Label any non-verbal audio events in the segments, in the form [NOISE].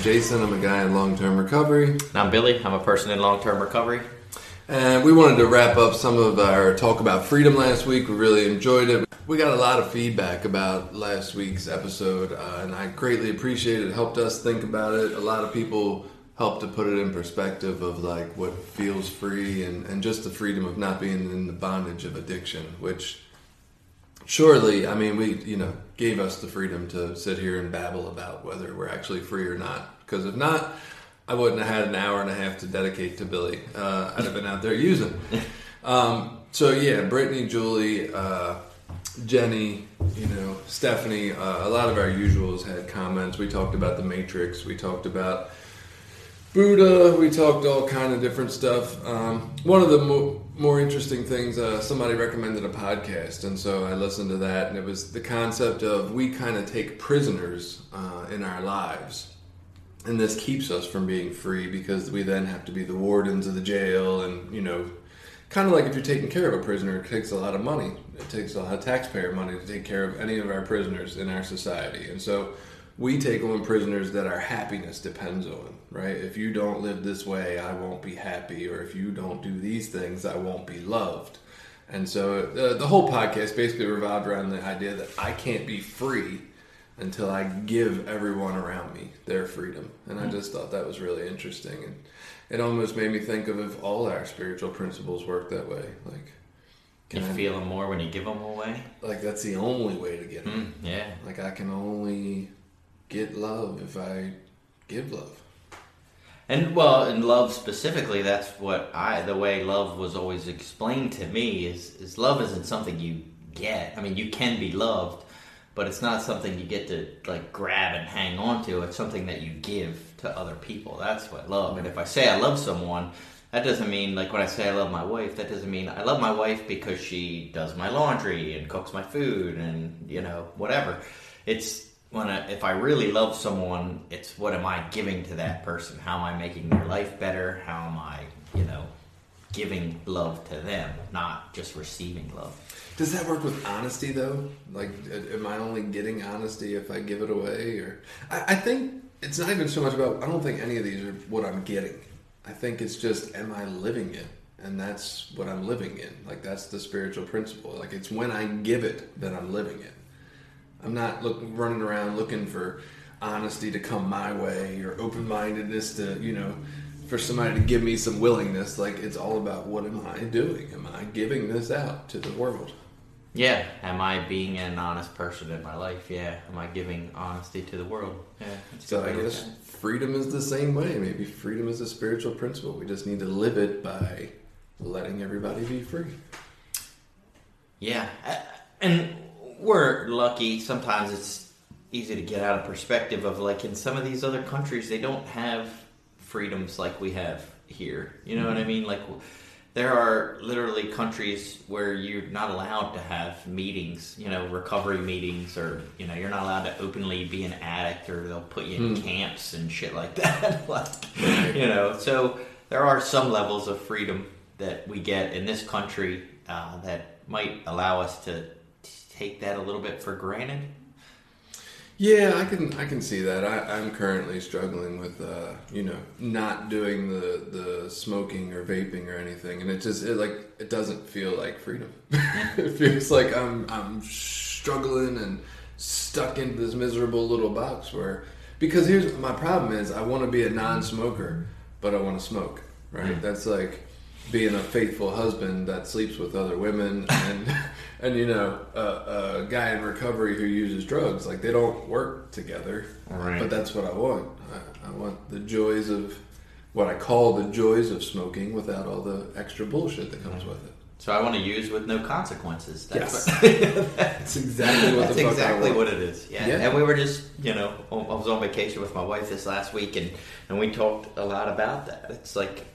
I'm Jason. I'm a guy in long term recovery. I'm Billy. I'm a person in long term recovery. And we wanted to wrap up some of our talk about freedom last week. We really enjoyed it. We got a lot of feedback about last week's episode, uh, and I greatly appreciate it. It helped us think about it. A lot of people helped to put it in perspective of like what feels free and, and just the freedom of not being in the bondage of addiction, which surely, I mean, we, you know, gave us the freedom to sit here and babble about whether we're actually free or not. Because if not, I wouldn't have had an hour and a half to dedicate to Billy. Uh, I'd have been out there using. Um, so yeah, Brittany, Julie, uh, Jenny, you know, Stephanie, uh, a lot of our usuals had comments. We talked about the Matrix. We talked about Buddha. We talked all kind of different stuff. Um, one of the mo- more interesting things, uh, somebody recommended a podcast, and so I listened to that, and it was the concept of we kind of take prisoners uh, in our lives, and this keeps us from being free because we then have to be the wardens of the jail, and you know, kind of like if you're taking care of a prisoner, it takes a lot of money. It takes a lot of taxpayer money to take care of any of our prisoners in our society, and so we take on prisoners that our happiness depends on, right? If you don't live this way, I won't be happy, or if you don't do these things, I won't be loved. And so uh, the whole podcast basically revolved around the idea that I can't be free until I give everyone around me their freedom. And I just thought that was really interesting. And it almost made me think of if all our spiritual principles work that way. Like, You can I- feel them more when you give them away. like that's the only way to get them. Mm, yeah. Like I can only get love if I give love. And well, in love specifically, that's what I the way love was always explained to me is is love isn't something you get. I mean, you can be loved, but it's not something you get to like grab and hang on to. It's something that you give to other people. That's what love. And if I say I love someone, that doesn't mean like when I say I love my wife, that doesn't mean I love my wife because she does my laundry and cooks my food and you know whatever. It's when I, if I really love someone, it's what am I giving to that person? How am I making their life better? How am I, you know, giving love to them, not just receiving love? Does that work with honesty though? Like, am I only getting honesty if I give it away? Or I, I think it's not even so much about. I don't think any of these are what I'm getting. I think it's just, am I living it? And that's what I'm living in. Like that's the spiritual principle. Like it's when I give it that I'm living it. I'm not look, running around looking for honesty to come my way or open mindedness to, you know, for somebody to give me some willingness. Like it's all about what am I doing? Am I giving this out to the world? Yeah, am I being an honest person in my life? Yeah, am I giving honesty to the world? Yeah, So I guess freedom is the same way. Maybe freedom is a spiritual principle. We just need to live it by letting everybody be free. Yeah, uh, and we're lucky. Sometimes it's easy to get out of perspective of like in some of these other countries, they don't have freedoms like we have here. You know what I mean? Like there are literally countries where you're not allowed to have meetings. You know, recovery meetings, or you know, you're not allowed to openly be an addict, or they'll put you in camps and shit like [LAUGHS] that. like, you know, so there are some levels of freedom that we get in this country uh, that might allow us to take that a little bit for granted. Yeah, I can I can see that. I, I'm currently struggling with uh, you know not doing the the smoking or vaping or anything, and it just it like it doesn't feel like freedom. [LAUGHS] it feels like I'm I'm struggling and stuck into this miserable little box where because here's my problem is I want to be a non-smoker, but I want to smoke. Right? That's like being a faithful husband that sleeps with other women and [LAUGHS] and you know a, a guy in recovery who uses drugs like they don't work together Right. but that's what i want I, I want the joys of what i call the joys of smoking without all the extra bullshit that comes with it So I want to use with no consequences. That's Yes. what- [LAUGHS] [LAUGHS] that's exactly what That's exactly what it is. Yeah. Yeah. And we were just, you know, I was on vacation with my wife this last week, and and we talked a lot about that. It's like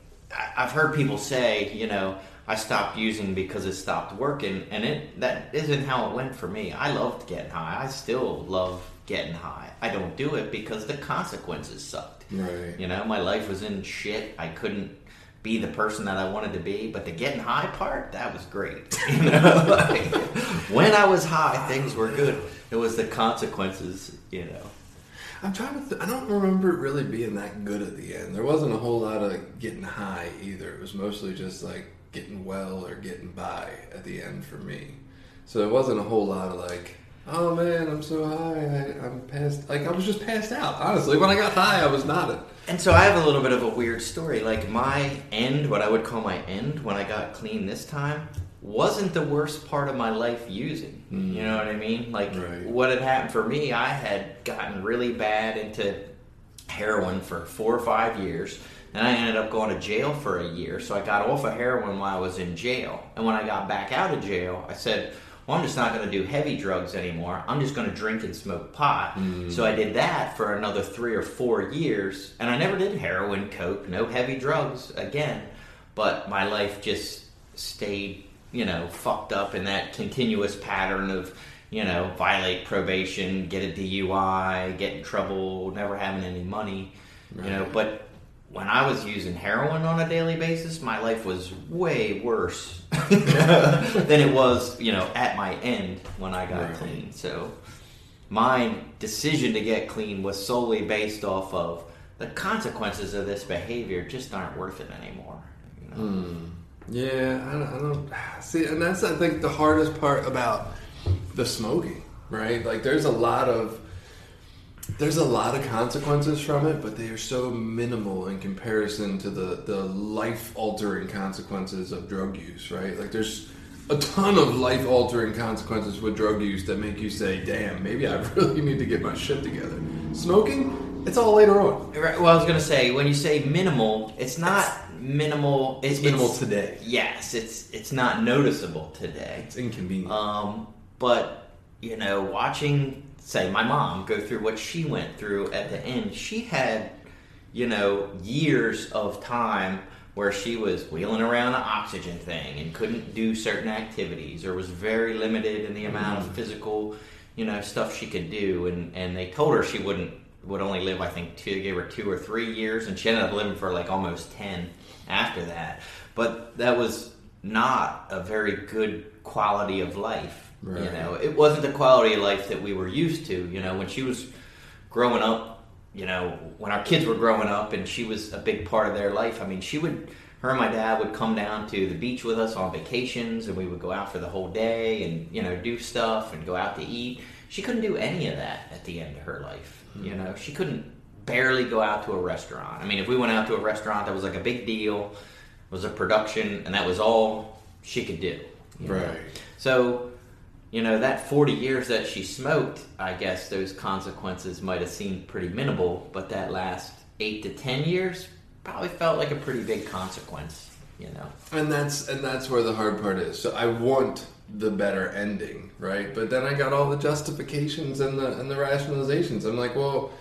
I've heard people say, you know, I stopped using because it stopped working, and it that isn't how it went for me. I loved getting high. I still love getting high. I don't do it because the consequences sucked. Right. You know, my life was in shit. I couldn't be the person that I wanted to be, but the getting high part, that was great. [LAUGHS] You know, like, when I was high, things were good. It was the consequences, you know. I'm trying to. Th- I don't remember it really being that good at the end. There wasn't a whole lot of getting high either. It was mostly just like getting well or getting by at the end for me. So it wasn't a whole lot of like, oh man, I'm so high, I, I'm passed. Like I was just passed out. Honestly, when I got high, I was nodding. And so I have a little bit of a weird story. Like my end, what I would call my end when I got clean this time, wasn't the worst part of my life using. Mm. You know what I mean? Like Right. what had happened for me, I had gotten really bad into heroin for four or five years. And I ended up going to jail for a year. So I got off of heroin while I was in jail. And when I got back out of jail, I said, well, I'm just not going to do heavy drugs anymore. I'm just going to drink and smoke pot. Mm. So I did that for another three or four years. And I never did heroin, coke, no heavy drugs again. But my life just stayed, you know, fucked up in that continuous pattern of, you know, violate probation, get a DUI, get in trouble, never having any money, you know. But when I was using heroin on a daily basis, my life was way worse [LAUGHS] than it was, you know, at my end when I got Right. clean. So my decision to get clean was solely based off of the consequences of this behavior just aren't worth it anymore. You know? Hmm. Yeah, I don't, I don't see, and that's I think the hardest part about the smoking, right? Like, there's a lot of there's a lot of consequences from it, but they are so minimal in comparison to the the life altering consequences of drug use, right? Like, there's a ton of life altering consequences with drug use that make you say, "Damn, maybe I [LAUGHS] really need to get my shit together." Smoking, it's all later on. Right, Well, I was gonna say when you say minimal, it's not minimal. It's minimal today. Yes, it's it's not noticeable today. It's inconvenient. Um, but you know, watching say my mom go through what she went through. At the end, she had you know years of time where she was wheeling around an oxygen thing and couldn't do certain activities or was very limited in the amount of mm-hmm. physical you know stuff she could do. And and they told her she wouldn't would only live I think two gave her two or three years and she ended up living for like almost ten after that. But that was not a very good quality of life you know it wasn't the quality of life that we were used to you know when she was growing up you know when our kids were growing up and she was a big part of their life i mean she would her and my dad would come down to the beach with us on vacations and we would go out for the whole day and you know do stuff and go out to eat. She couldn't do any of that at the end of her life you hmm. know. She couldn't barely go out to a restaurant. I mean if we went out to a restaurant that was like a big deal it was a production and that was all she could do you know? Right. so you know that 40 years that she smoked i guess those consequences might have seemed pretty minimal but that last 8 to 10 years probably felt like a pretty big consequence you know And that's and that's where the hard part is. So I want the better ending, right? But then I got all the justifications and the and the rationalizations. I'm like, well,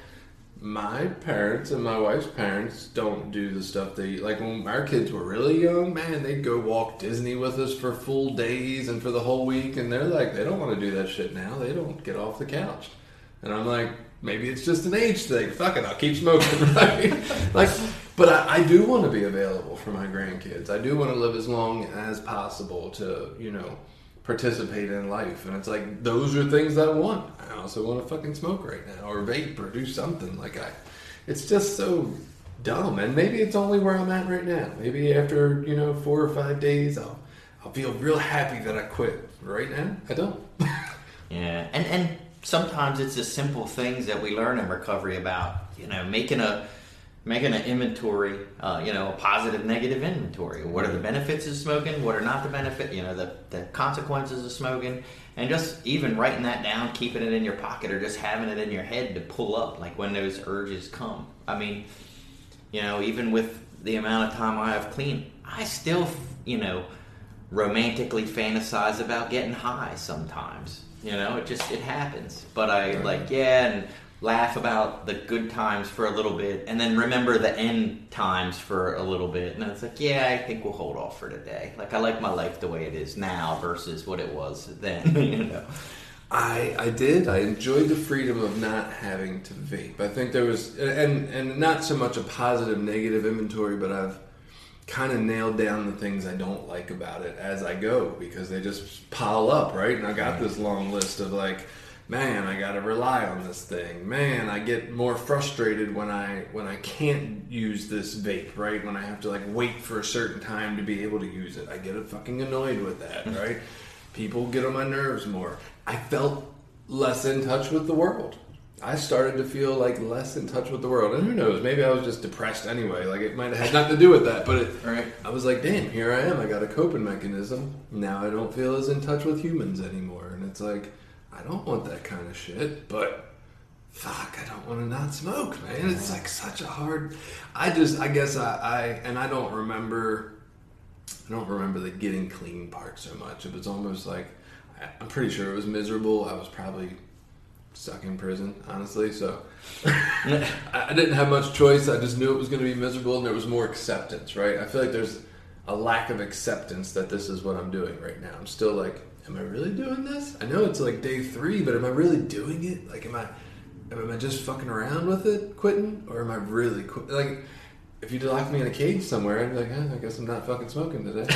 my parents and my wife's parents don't do the stuff they like when our kids were really young, man, they'd go walk Disney with us for full days and for the whole week and they're like they don't want to do that shit now. They don't get off the couch. And I'm like, maybe it's just an age thing. Fuck it, I'll keep smoking, [LAUGHS] right? like, but I, I do want to be available for my grandkids. I do want to live as long as possible to, you know, participate in life. And it's like those are things that I want. I also want to fucking smoke right now, or vape, or do something. Like I, it's just so dumb. And maybe it's only where I'm at right now. Maybe after you know four or five days, I'll I'll feel real happy that I quit. Right now, I don't. [LAUGHS] yeah and and sometimes it's the simple things that we learn in recovery about. You know, making a making an inventory. Uh, you know, a positive, negative inventory. What are the benefits of smoking? What are not the benefit? You know, the the consequences of smoking, and just even writing that down, keeping it in your pocket, or just having it in your head to pull up, like when those urges come. I mean, you know, even with the amount of time I have clean, I still, you know, romantically fantasize about getting high sometimes. You know, it just it happens. But I like yeah, and laugh about the good times for a little bit, and then remember the end times for a little bit, and it's like yeah, I think we'll hold off for today. Like I like my life the way it is now versus what it was then. [LAUGHS] you know. I I did. I enjoyed the freedom of not having to vape. I think there was and and not so much a positive negative inventory, but I've kind of nailed down the things I don't like about it as I go because they just pile up, right? And I got this long list of like, man, I got to rely on this thing. Man, I get more frustrated when I when I can't use this vape, right? When I have to like wait for a certain time to be able to use it. I get fucking annoyed with that, [LAUGHS] right? People get on my nerves more. I felt less in touch with the world. I started to feel like less in touch with the world. And who knows, maybe I was just depressed anyway. Like it might have had nothing to do with that, but it, Right. I was like, damn, here I am. I got a coping mechanism. Now I don't feel as in touch with humans anymore. And it's like, I don't want that kind of shit, but fuck, I don't want to not smoke, man. It's like such a hard. I just, I guess I, I and I don't remember. I don't remember the getting clean part so much. It was almost like I'm pretty sure it was miserable. I was probably stuck in prison, honestly. So [LAUGHS] I didn't have much choice. I just knew it was going to be miserable, and there was more acceptance. Right? I feel like there's a lack of acceptance that this is what I'm doing right now. I'm still like, am I really doing this? I know it's like day three, but am I really doing it? Like, am I? Am I just fucking around with it, quitting, or am I really quit? Like, if you locked me in a cage somewhere, I'd be like, eh, I guess I'm not fucking smoking today.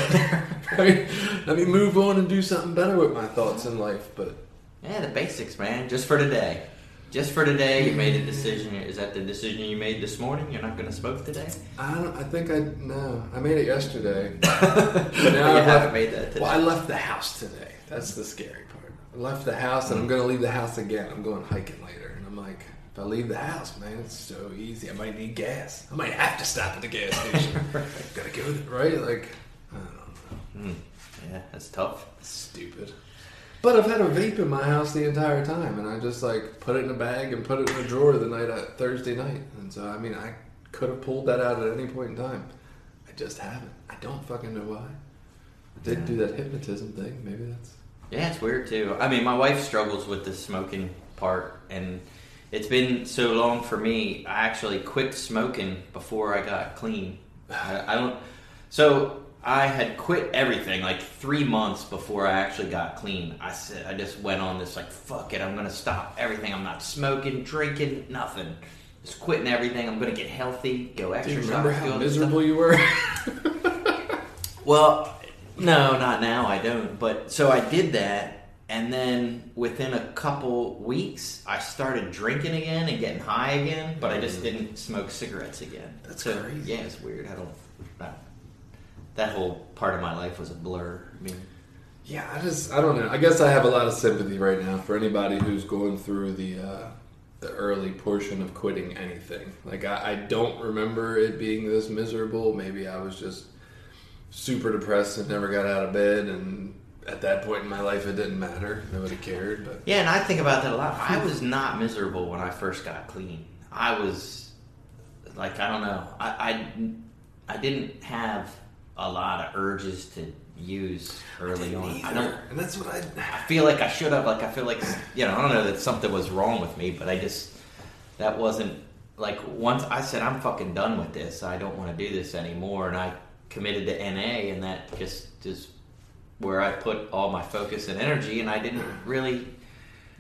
[LAUGHS] Let me move on and do something better with my thoughts in life. But Yeah, the basics, man. Just for today. Just for today, you made a decision. Is that the decision you made this morning? You're not going to smoke today? I don't. I think I no. I made it yesterday. [LAUGHS] Now you I've haven't left- made that today. Well, I left the house today. That's the scary part. I left the house and I'm going to leave the house again. I'm going hiking later, and I'm like, if I leave the house, man, it's so easy. I might need gas. I might have to stop at the gas [LAUGHS] station. Gotta go there, right? Like, I don't know. Hmm. Yeah, that's tough. Stupid. But I've had a vape in my house the entire time, and I just like put it in a bag and put it in a drawer the night at Thursday night. And so, I mean, I could have pulled that out at any point in time. I just haven't. I don't fucking know why. I did do that hypnotism thing. Maybe that's. Yeah, it's weird too. I mean, my wife struggles with the smoking part, and it's been so long for me. I actually quit smoking before I got clean. I, I don't. So I had quit everything like three months before I actually got clean. I said I just went on this like fuck it. I'm gonna stop everything. I'm not smoking, drinking, nothing. Just quitting everything. I'm gonna get healthy, go exercise. Do you remember how this stuff. miserable you were? [LAUGHS] Well, no, not now. I don't. But so I did that, and then within a couple weeks, I started drinking again and getting high again. But I just didn't smoke cigarettes again. That's so, crazy. Yeah, it's weird. I don't. That, that whole part of my life was a blur. I mean, yeah, I just I don't know. I guess I have a lot of sympathy right now for anybody who's going through the uh, the early portion of quitting anything. Like I, I don't remember it being this miserable. Maybe I was just super depressed and never got out of bed and at that point in my life it didn't matter. Nobody cared, but yeah, and I think about that a lot. I was not miserable when I first got clean. I was like, I don't know. I I, I didn't have a lot of urges to use early on. I don't. and that's what I I feel like I should have. Like I feel like you know. I don't know that something was wrong with me, but I just that wasn't like once I said I'm fucking done with this. I don't want to do this anymore, and I committed to NA, and that just is where I put all my focus and energy, and I didn't really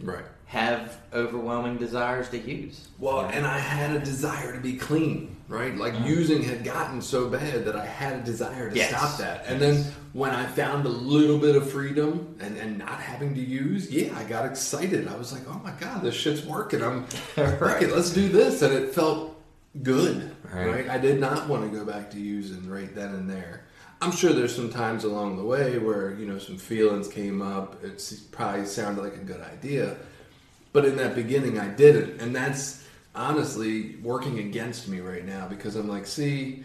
Right. have overwhelming desires to use. Well, and I had a desire to be clean, right? Like Mm. using had gotten so bad that I had a desire to Yes. stop that. And then when I found a little bit of freedom and, and not having to use, yeah, I got excited. I was like, oh my God, this shit's working. I'm [LAUGHS] Right. right. let's do this. And it felt good, Right. right? I did not want to go back to using right then and there. I'm sure there's some times along the way where you know some feelings came up. It probably sounded like a good idea, but in that beginning, I didn't, and that's honestly working against me right now because I'm like, see,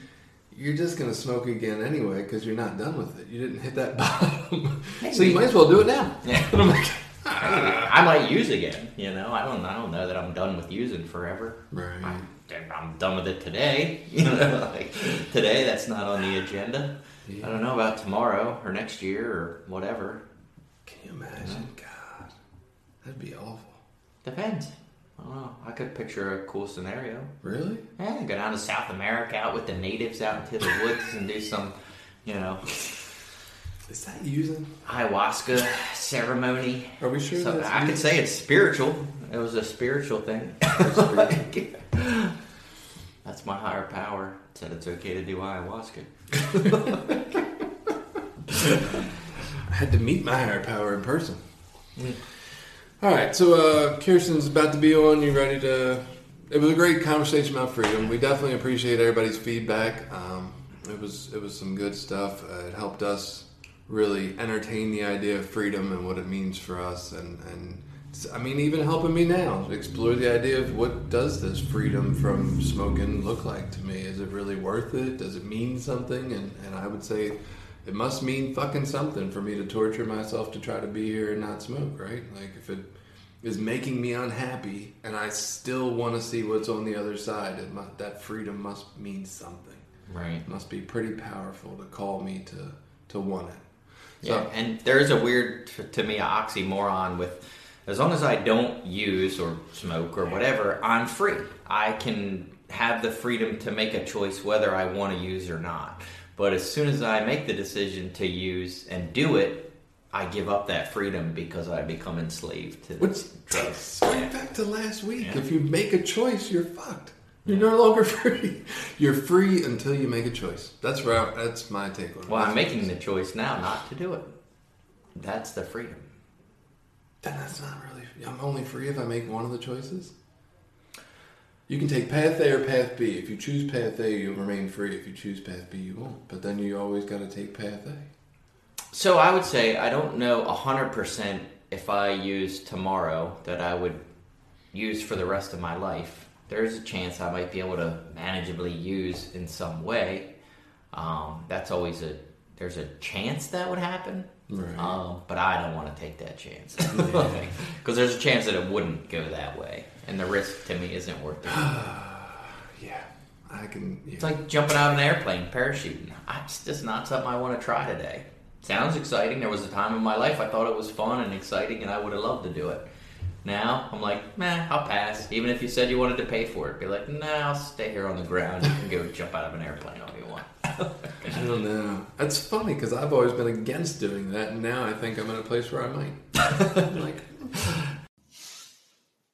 you're just gonna smoke again anyway because you're not done with it. You didn't hit that [LAUGHS] bottom, so you might as well do it now. Yeah. [LAUGHS] I'm like, ah. I might use again. You know, I don't. I don't know that I'm done with using forever. Right. I'm, I'm done with it today. [LAUGHS] You know, like today, that's not on the agenda. I don't know about tomorrow or next year or whatever. can you imagine? God, that'd be awful. Depends. I don't know. I could picture a cool scenario. Really? Yeah, go down to South America, out with the natives, out into the woods, and do some, you know, Is that using? ayahuasca ceremony. Are we sure So I could say it's spiritual. It was a spiritual thing. [LAUGHS] [LAUGHS] That's my higher power. Said it's okay to do ayahuasca. [LAUGHS] I had to meet my higher power in person. All right, so uh, Kirsten's about to be on. You ready to? It was a great conversation about freedom. We definitely appreciate everybody's feedback. Um, it was it was some good stuff. Uh, it helped us really entertain the idea of freedom and what it means for us, and and I mean even helping me now explore the idea of what does this freedom from smoking look like to me? Is it really worth it? Does it mean something? And and I would say it must mean fucking something for me to torture myself to try to be here and not smoke, right? Like if it is making me unhappy and I still want to see what's on the other side, it mu that freedom must mean something. Right. It must be pretty powerful to call me to to want it. Yeah, and there is a weird, t- to me, oxymoron with as long as I don't use or smoke or whatever, I'm free. I can have the freedom to make a choice whether I want to use or not. But as soon as I make the decision to use and do it, I give up that freedom because I become enslaved to Which drugs. right back to last week. Yeah. If you make a choice, you're fucked. You're no longer [LAUGHS] free. You're free until you make a choice. That's where I, that's my take on it. Well, I'm making the choice now not to do it. That's the freedom. Then that's not really. I'm only free if I make one of the choices. You can take path A or path B. If you choose path A, you'll remain free. If you choose path B, you won't. But then you always got to take path A. So I would say I don't know hundred percent if I use tomorrow that I would use for the rest of my life. There's a chance I might be able to manageably use in some way. Um, that's always a there's a chance that would happen. Right. Um, but I don't want to take that chance [LAUGHS] [LAUGHS] because there's a chance that it wouldn't go that way, and the risk to me isn't worth it. [SIGHS] Yeah, I can. Yeah. It's like jumping out of an airplane, parachuting. It's just not something I want to try today. Sounds exciting. There was a time in my life I thought it was fun and exciting, and I would have loved to do it. Now I'm like, meh, I'll pass. Even if you said you wanted to pay for it, be like, nah, I'll stay here on the ground. You can go jump out of an airplane all you want. I don't know. That's funny because I've always been against doing that, and now I think I'm in a place where I might. [LAUGHS] like,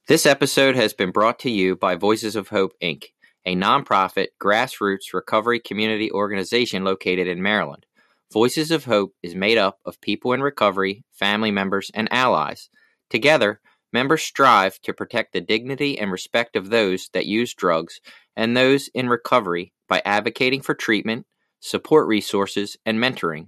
This episode has been brought to you by Voices of Hope, Inc., a nonprofit grassroots recovery community organization located in Maryland. Voices of Hope is made up of people in recovery, family members, and allies. Together, members strive to protect the dignity and respect of those that use drugs and those in recovery by advocating for treatment, support resources, and mentoring.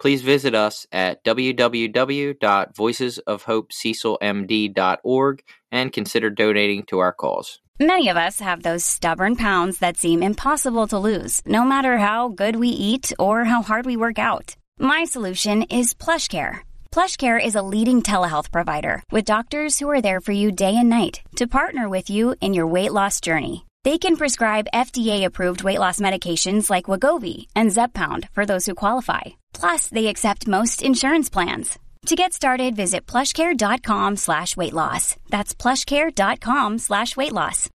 Please visit us at www.voicesofhopececilmd.org and consider donating to our cause. Many of us have those stubborn pounds that seem impossible to lose, no matter how good we eat or how hard we work out. My solution is PlushCare. PlushCare is a leading telehealth provider with doctors who are there for you day and night to partner with you in your weight loss journey. They can prescribe FDA-approved weight loss medications like Wegovy and Zepbound for those who qualify. Plus, they accept most insurance plans. To get started, visit plushcare.com slash weight loss. That's plushcare.com slash weight loss.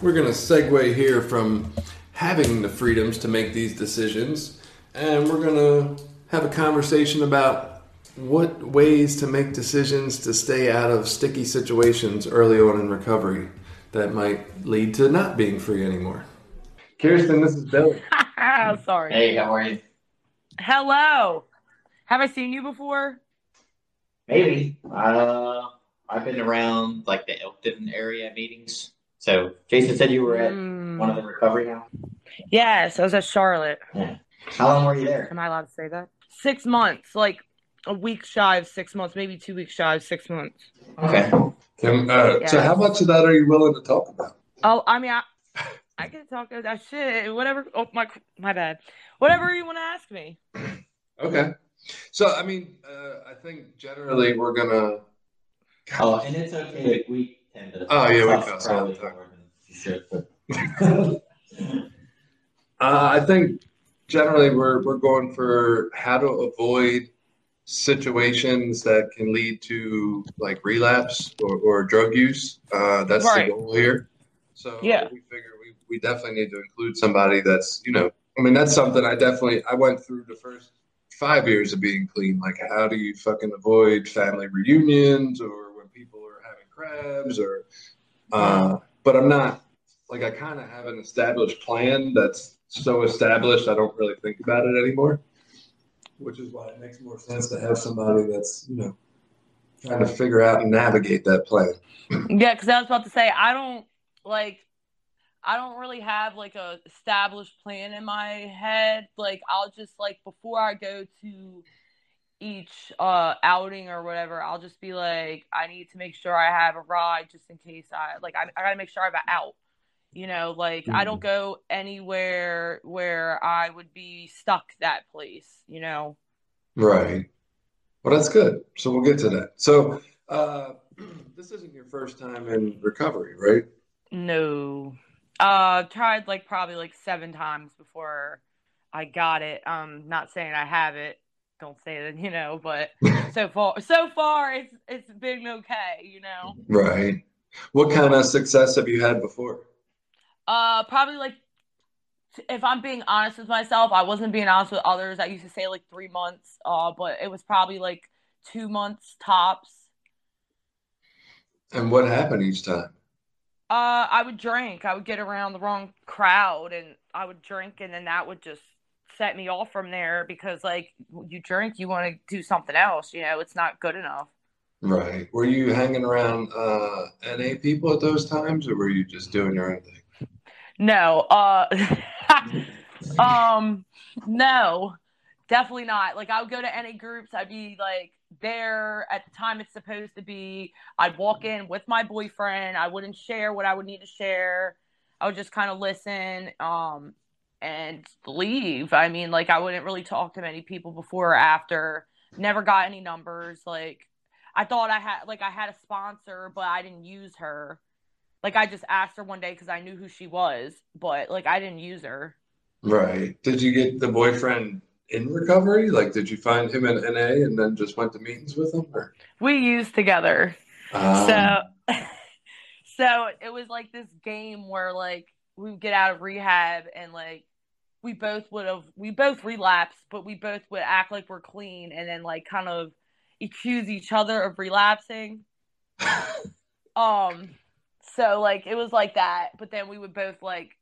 we're going to segue here from having the freedoms to make these decisions, and we're going to have a conversation about what ways to make decisions to stay out of sticky situations early on in recovery that might lead to not being free anymore. Kirsten, this is Billy. [LAUGHS] Sorry. Hey, how are you? Hello. Have I seen you before? Maybe. Uh, I've been around like the Elkton area meetings. So Jason said you were at Mm. one of the recovery houses. Yes, I was at Charlotte. Yeah. How long were you there? Am I allowed to say that? Six months, like a week shy of six months, maybe two weeks shy of six months. Okay. Can, uh, So, how much of that are you willing to talk about? Oh, I mean, I, I can talk about that shit. Whatever. Oh my, my bad. Whatever you want to ask me. Okay. So, I mean, uh, I think generally we're gonna. Oh, and it's okay. We tend to. Oh, yeah, we talk cuss all the probably time. than you should, but [LAUGHS] Uh, I think generally we're we're going for how to avoid situations that can lead to like relapse or, or drug use. Uh, that's Right. the goal here. So Yeah. we figure we, we definitely need to include somebody that's you know I mean that's something I definitely I went through the first five years of being clean. Like how do you fucking avoid family reunions or when people are having crabs or uh, but I'm not like I kind of have an established plan that's so established I don't really think about it anymore. Which is why it makes more sense to have somebody that's you know trying to figure out and navigate that plan. Yeah, because I was about to say I don't like. I don't really have like a established plan in my head. Like I'll just like before I go to each uh outing or whatever, I'll just be like, I need to make sure I have a ride just in case I like I, I gotta make sure I have an out. You know, like I don't go anywhere where I would be stuck that place, you know. Right. Well, that's good. So we'll get to that. So uh, [CLEARS THROAT] this isn't your first time in recovery, right? No. Uh tried like probably like seven times before I got it. Um not saying I have it. Don't say that, [LAUGHS] you know, but [LAUGHS] so far so far it's it's been okay, you know. Right. What kind of success have you had before? Uh probably like if I'm being honest with myself, I wasn't being honest with others. I used to say like 3 months, uh but it was probably like 2 months tops. And what happened each time? Uh, I would drink. I would get around the wrong crowd and I would drink and then that would just set me off from there because like you drink, you want to do something else, you know, it's not good enough. Right. Were you hanging around uh, NA people at those times, or were you just doing your own thing? No, uh [LAUGHS] um no. Definitely not. Like I would go to any groups, I'd be like there at the time it's supposed to be. I'd walk in with my boyfriend. I wouldn't share what I would need to share. I would just kind of listen um and leave. I mean, like I wouldn't really talk to many people before or after. Never got any numbers. Like I thought I had like I had a sponsor, but I didn't use her. Like I just asked her one day because I knew who she was, but like I didn't use her. Right. Did you get the boyfriend in recovery? Like, did you find him in NA and then just went to meetings with him? Or? We used together. Um, so [LAUGHS] so it was like this game where like we would get out of rehab and like we both would have we both relapsed but we both would act like we're clean and then like kind of accuse each other of relapsing [LAUGHS] um so like it was like that but then we would both like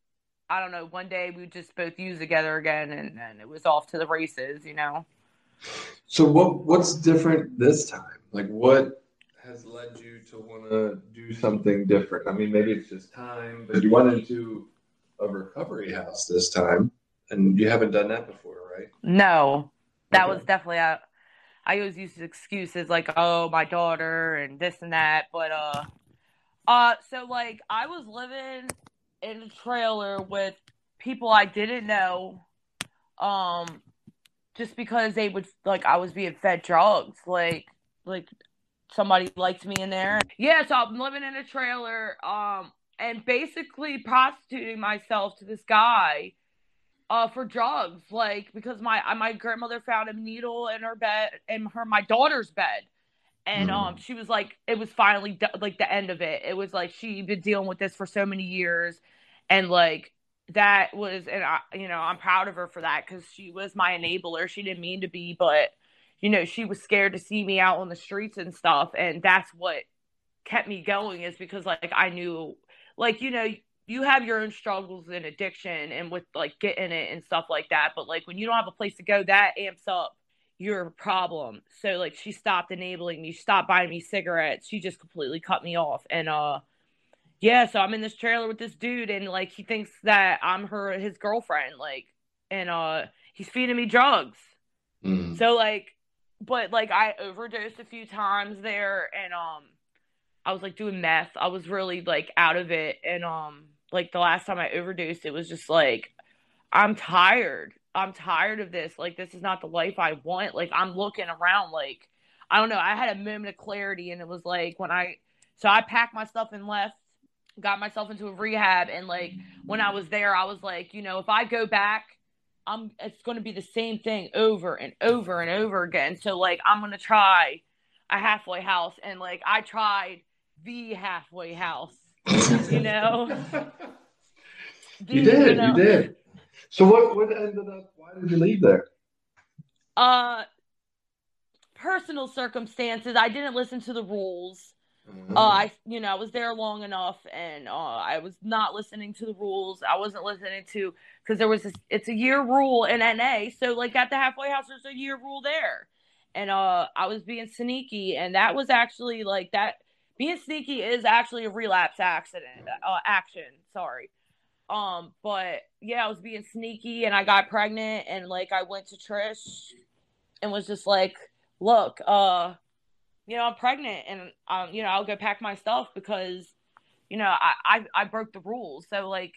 i don't know one day we would just both use together again and then it was off to the races you know So what what's different this time? Like what has led you to want to do something different? I mean, maybe it's just time, but you went into a recovery house this time, and you haven't done that before, right? No, that Okay. was definitely a. I always use excuses like, "Oh, my daughter" and this and that, but uh, uh, so like I was living in a trailer with people I didn't know, um, just because they would like I was being fed drugs, like like somebody liked me in there. Yeah, so I'm living in a trailer, um, and basically prostituting myself to this guy uh for drugs. Like because my my grandmother found a needle in her bed in her my daughter's bed and um she was like it was finally d- like the end of it. It was like she'd been dealing with this for so many years. And like that was and I you know I'm proud of her for that cuz she was my enabler. She didn't mean to be but you know she was scared to see me out on the streets and stuff. And that's what kept me going is because like I knew like you know you have your own struggles in addiction and with like getting it and stuff like that. But like when you don't have a place to go that amps up your problem so like she stopped enabling me she stopped buying me cigarettes she just completely cut me off and uh yeah so i'm in this trailer with this dude and like he thinks that i'm her his girlfriend like and uh he's feeding me drugs. Mm. So like, but like I overdosed a few times there, and um, I was like doing meth. I was really like out of it, and um, like the last time I overdosed, it was just like, I'm tired. I'm tired of this. Like this is not the life I want. Like I'm looking around, like I don't know. I had a moment of clarity, and it was like when I, so I packed my stuff and left. Got myself into a rehab, and like when I was there, I was like, you know, if I go back I'm it's going to be the same thing over and over and over again. So like I'm going to try a halfway house and like I tried the halfway house. You know? [LAUGHS] You did, know, you did. So what what ended up why did you leave there? Uh personal circumstances. I didn't listen to the rules. Mm-hmm. Uh, I, you know, I was there long enough, and uh, I was not listening to the rules. I wasn't listening to because there was this. It's a year rule in NA, so like at the halfway house, there's a year rule there, and uh, I was being sneaky, and that was actually like that. Being sneaky is actually a relapse accident, uh, action. Sorry, um, but yeah, I was being sneaky, and I got pregnant, and like I went to Trish, and was just like, look, uh you know, I'm pregnant and um, you know, I'll go pack my stuff because, you know, I, I, I broke the rules. So like,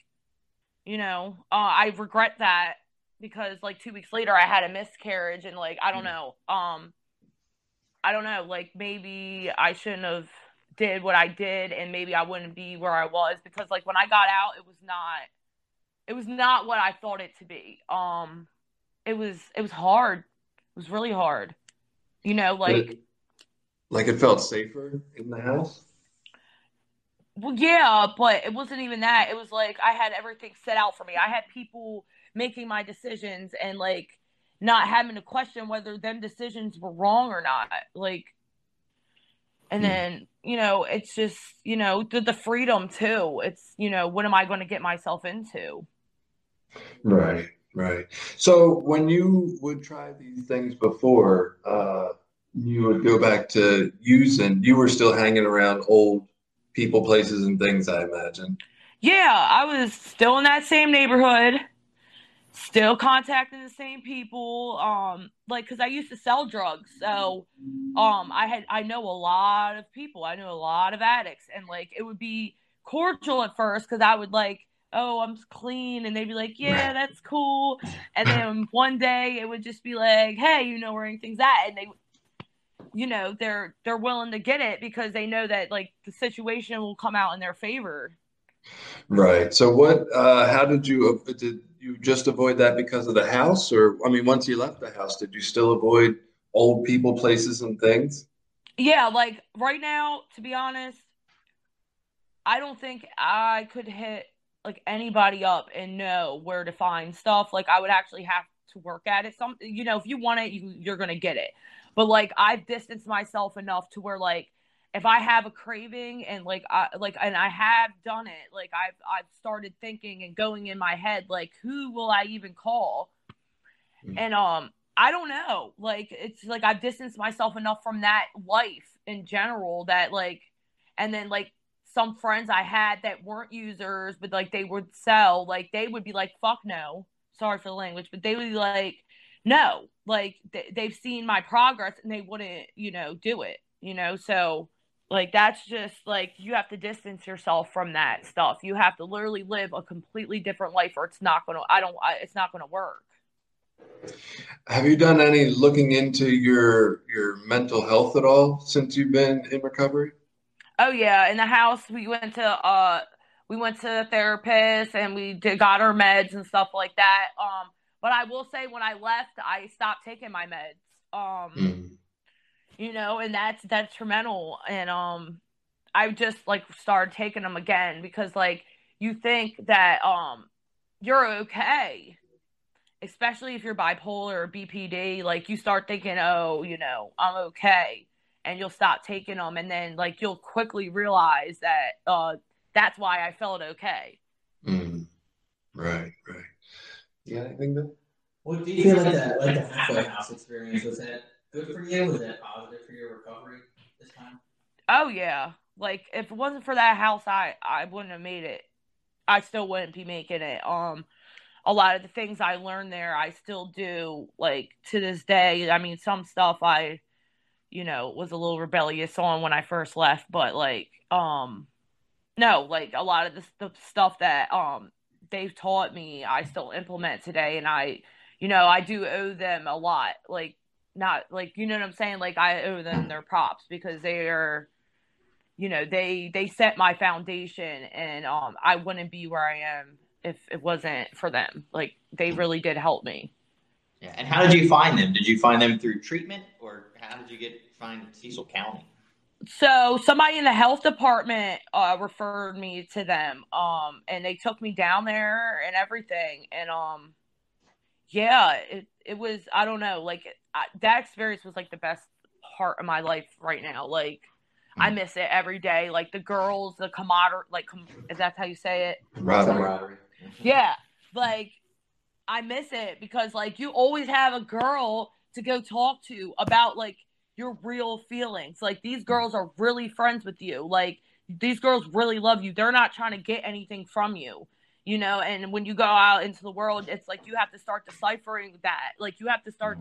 you know, uh, I regret that because like two weeks later I had a miscarriage and like I don't know. Um I don't know, like maybe I shouldn't have did what I did and maybe I wouldn't be where I was because like when I got out it was not it was not what I thought it to be. Um it was it was hard. It was really hard. You know, like like it felt safer in the house? Well, yeah, but it wasn't even that. It was like I had everything set out for me. I had people making my decisions and like not having to question whether them decisions were wrong or not. Like, and Hmm. then you know, it's just you know the the freedom too. It's you know, what am I going to get myself into? Right, right. So when you would try these things before, uh, you would go back to using, you were still hanging around old people, places, and things, I imagine. Yeah, I was still in that same neighborhood, still contacting the same people. Um, like, cause I used to sell drugs, so um, I had I know a lot of people. I know a lot of addicts, and like it would be cordial at first because I would like, oh, I'm clean, and they'd be like, yeah, that's cool. And then one day it would just be like, hey, you know where anything's at, and they you know they're they're willing to get it because they know that like the situation will come out in their favor Right. So what, uh, how did you, did you just avoid that because of the house? Or, I mean, once you left the house, did you still avoid old people, places, and things? Yeah, like right now, to be honest, I don't think I could hit like anybody up and know where to find stuff. Like I would actually have to work at it. Some, you know, if you want it, you you're gonna get it. But like I've distanced myself enough to where like if I have a craving and like I like and I have done it, like I've I've started thinking and going in my head like who will I even call? Mm. And um I don't know. Like it's like I've distanced myself enough from that life in general that like and then like some friends I had that weren't users but like they would sell, like they would be like fuck no. Sorry for the language, but they would be like no. Like th- they've seen my progress and they wouldn't, you know, do it, you know? So like that's just like you have to distance yourself from that stuff. You have to literally live a completely different life or it's not going to I don't I, it's not going to work. Have you done any looking into your your mental health at all since you've been in recovery? Oh yeah, in the house we went to uh we went to a therapist and we did, got our meds and stuff like that. Um, but I will say when I left, I stopped taking my meds. Um, Mm. You know, and that's detrimental. And um, I just like started taking them again because like you think that um you're okay, especially if you're bipolar or BPD. Like you start thinking, oh, you know, I'm okay, and you'll stop taking them, and then like you'll quickly realize that uh that's why I felt okay. Mm. Right, right. Yeah, I think that. What do you feel like that, like the halfway house experience? Was that good for you? Was that positive for your recovery this time? Oh yeah, like if it wasn't for that house, I I wouldn't have made it. I still wouldn't be making it. Um, a lot of the things I learned there, I still do like to this day. I mean, some stuff I, you know, was a little rebellious on when I first left, but like, um, no, like a lot of the, the stuff that um they've taught me, I still implement today, and I, you know, I do owe them a lot. Like, not like you know what I'm saying. Like, I owe them their props because they are you know they they set my foundation and um i wouldn't be where i am if it wasn't for them like they really did help me Yeah. And how did you find them? Did you find them through treatment, or how did you get find Cecil County? so somebody in the health department uh referred me to them um and they took me down there and everything and um yeah it it was i don't know like I, that experience was like the best part of my life right now like I mm. miss it every day. Like the girls, the camaraderie, like com- is that how you say it? Robin. Yeah, like I miss it because like you always have a girl to go talk to about like your real feelings. Like these mm. girls are really friends with you. Like these girls really love you. They're not trying to get anything from you. You know, and when you go out into the world, it's like you have to start deciphering that. Like you have to start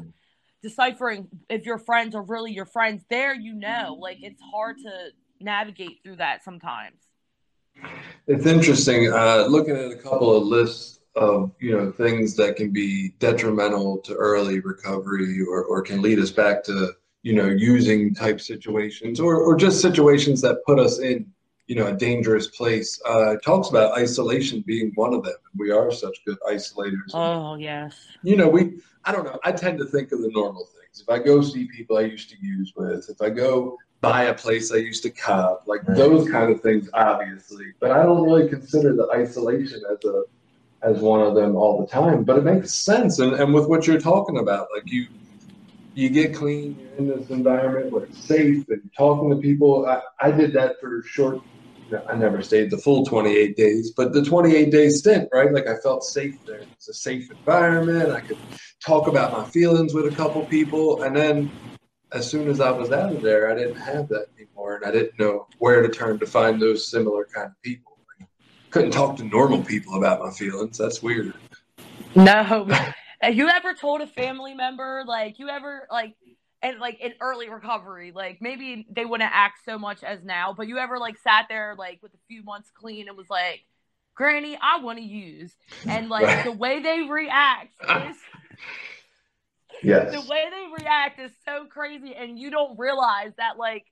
deciphering if your friends are really your friends. There, you know, like it's hard to navigate through that sometimes. It's interesting uh, looking at a couple of lists of you know things that can be detrimental to early recovery or, or can lead us back to you know using type situations or, or just situations that put us in you know a dangerous place. Uh, talks about isolation being one of them. We are such good isolators. Oh yes. you know, we, I don't know, I tend to think of the normal things. If I go see people I used to use with, if I go buy a place I used to cop, like those kind of things, obviously. But I don't really consider the isolation as a, as one of them all the time. But it makes sense. And, and with what you're talking about, like you, you get clean, you're in this environment where it's safe and talking to people. I, I did that for short, I never stayed the full 28 days, but the 28 day stint, right? Like I felt safe there. It's a safe environment. I could talk about my feelings with a couple people. And then as soon as I was out of there, I didn't have that anymore. And I didn't know where to turn to find those similar kind of people. Couldn't talk to normal people about my feelings. That's weird. No. [LAUGHS] Have you ever told a family member, like, you ever, like, and like in early recovery, like maybe they wouldn't act so much as now, but you ever like sat there like with a few months clean and was like, Granny, I want to use. And like Right. the way they react is [LAUGHS] Yes. the way they react is so crazy and you don't realize that like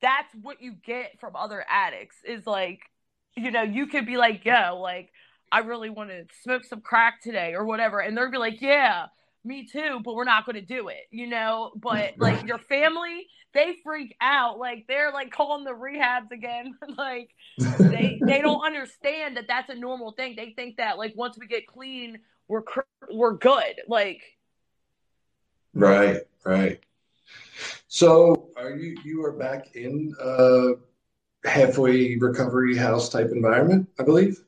that's what you get from other addicts is like you know you could be like yo like i really want to smoke some crack today or whatever and they'll be like yeah me too but we're not going to do it you know but like your family they freak out like they're like calling the rehabs again [LAUGHS] like they they don't understand that that's a normal thing they think that like once we get clean we're cr- we're good like Right, right. So are you you are back in a halfway recovery house type environment, I believe?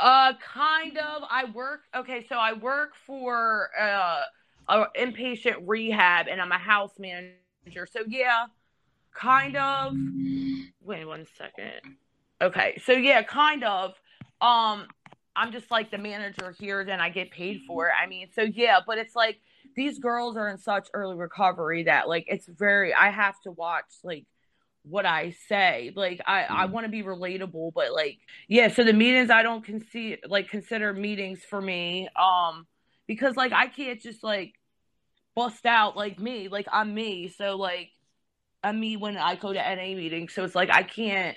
Uh, kind of. I work. Okay, so I work for uh, a inpatient rehab, and I'm a house manager. So yeah, kind of. Wait one second. Okay, so yeah, kind of. Um, I'm just like the manager here, then I get paid for it. I mean, so yeah, but it's like these girls are in such early recovery that like it's very. I have to watch like what I say. Like I, I want to be relatable, but like yeah. So the meetings I don't consider like consider meetings for me, um, because like I can't just like bust out like me. Like I'm me. So like I'm me when I go to NA meetings. So it's like I can't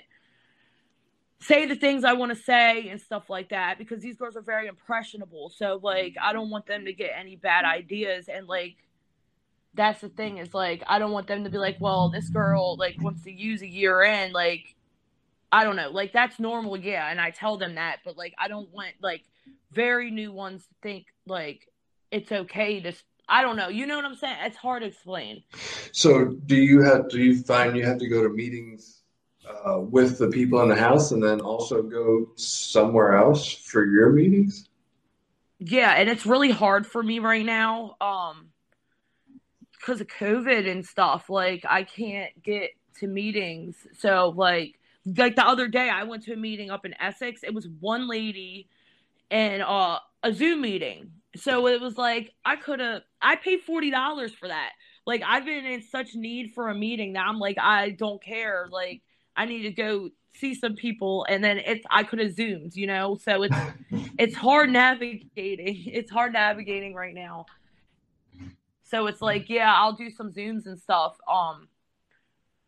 say the things I want to say and stuff like that because these girls are very impressionable. So like I don't want them to get any bad ideas and like that's the thing is like I don't want them to be like, well, this girl like wants to use a year in like I don't know, like that's normal, yeah, and I tell them that, but like I don't want like very new ones to think like it's okay to I don't know, you know what I'm saying? It's hard to explain. So do you have do you find you have to go to meetings uh, with the people in the house and then also go somewhere else for your meetings? Yeah, and it's really hard for me right now, um, because of COVID and stuff. Like, I can't get to meetings. So, like, like the other day, I went to a meeting up in Essex. It was one lady and uh, a Zoom meeting. So it was like I could have I paid forty dollars for that. Like I've been in such need for a meeting that I'm like I don't care. Like I need to go see some people and then it's I could have zoomed, you know. So it's it's hard navigating. [LAUGHS] It's hard navigating right now. So it's like, yeah, I'll do some zooms and stuff. Um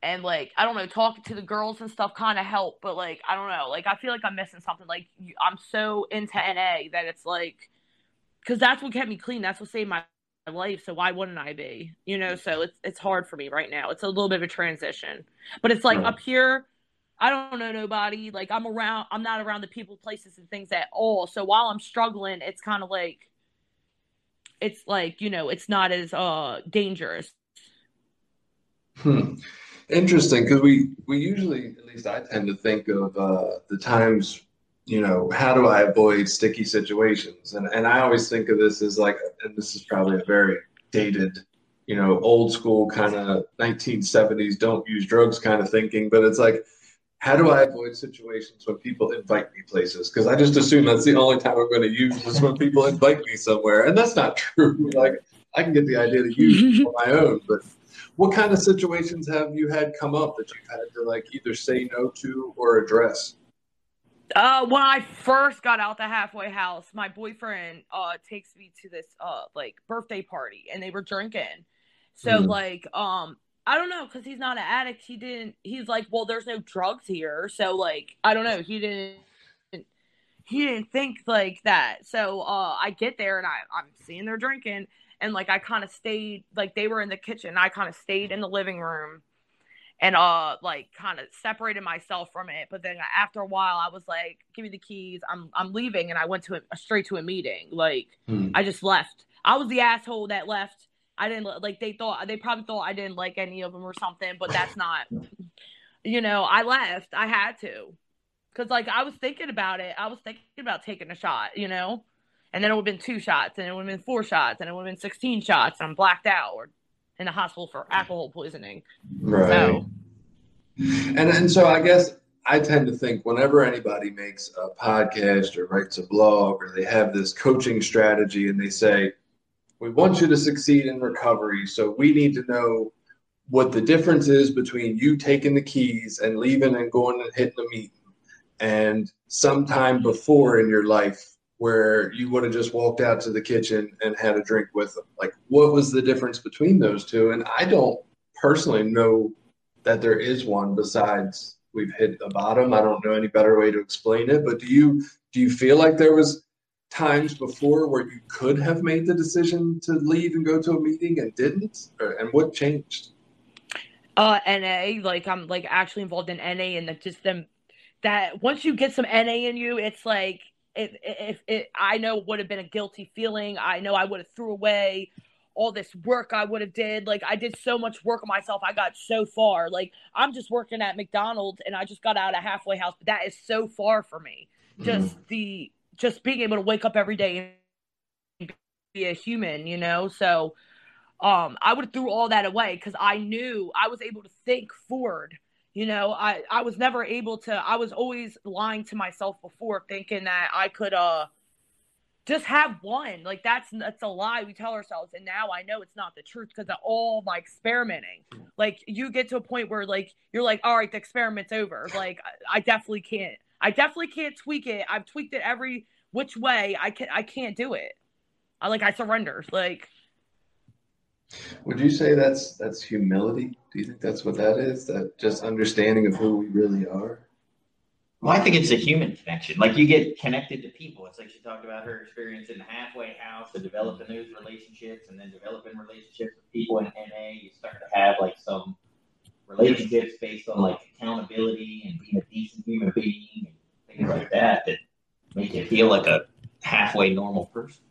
and like I don't know, talking to the girls and stuff kind of help, but like I don't know, like I feel like I'm missing something. Like I'm so into NA that it's like, because that's what kept me clean. That's what saved my life. So why wouldn't I be? You know, so it's it's hard for me right now. It's a little bit of a transition, but it's like up here. I don't know nobody. Like I'm around. I'm not around the people, places, and things at all. So while I'm struggling, it's kind of like, it's like you know, it's not as uh dangerous. Hmm. Interesting, because we we usually, at least I tend to think of uh, the times, you know, how do I avoid sticky situations? And and I always think of this as like, and this is probably a very dated, you know, old school kind of 1970s don't use drugs kind of thinking, but it's like, how do I avoid situations when people invite me places? Because I just assume that's the only time I'm going to use is when people invite me somewhere, and that's not [LAUGHS] true. Like I can get the idea to use on my own, but what kind of situations have you had come up that you've had to like either say no to or address? Uh, when I first got out the halfway house, my boyfriend uh takes me to this uh like birthday party, and they were drinking. So Mhm. like um I don't know because he's not an addict. He didn't. He's like, well, there's no drugs here, so like I don't know. He didn't. He didn't think like that. So uh I get there and I I'm seeing they're drinking, and like I kind of stayed like they were in the kitchen. I kind of stayed in the living room and uh like kind of separated myself from it but then after a while i was like give me the keys i'm i'm leaving and i went to a, straight to a meeting like Hmm. i just left i was the asshole that left i didn't like they thought they probably thought i didn't like any of them or something but that's not you know i left. I had to. Because like i was thinking about it. I was thinking about taking a shot you know? And then it would have been two shots and it would have been four shots and it would have been 16 shots and i'm blacked out or in the hospital for alcohol poisoning. Right. so And and so I guess I tend to think whenever anybody makes a podcast or writes a blog or they have this coaching strategy and they say, we want you to succeed in recovery, so we need to know what the difference is between you taking the keys and leaving and going and hitting the meeting and sometime before in your life where you would have just walked out to the kitchen and had a drink with them. Like what was the difference between those two? And I don't personally know that there is one besides we've hit the bottom. I don't know any better way to explain it, but do you do you feel like there was times before where you could have made the decision to leave and go to a meeting and didn't? Or, and what changed? uh NA, like I'm like actually involved in NA and that just them that once you get some NA in you, it's like if if it I know would have been a guilty feeling. I know I would have threw away all this work I would have did. Like I did so much work on myself. I got so far. Like I'm just working at McDonald's and I just got out of halfway house, but that is so far for me. Just the just being able to wake up every day and be a human, you know? So um i would have threw all that away because i knew i was able to think forward you know? I i was never able to i was always lying to myself before thinking that i could uh just have one. Like that's that's a lie we tell ourselves. And now i know it's not the truth because of all my experimenting. Like you get to a point where like you're like all right the experiment's over. Like i, I definitely can't i definitely can't tweak it i've tweaked it every which way i can i can't do it i like i surrender like Would you say that's that's humility? Do you think that's what that is? That just understanding of who we really are? Well, I think it's a human connection. Like you get connected to people. It's like she talked about her experience in the halfway house and developing those relationships and then developing relationships with people in NA. You start to have like some relationships based on like accountability and being a decent human being and things like that that make you feel like a halfway normal person.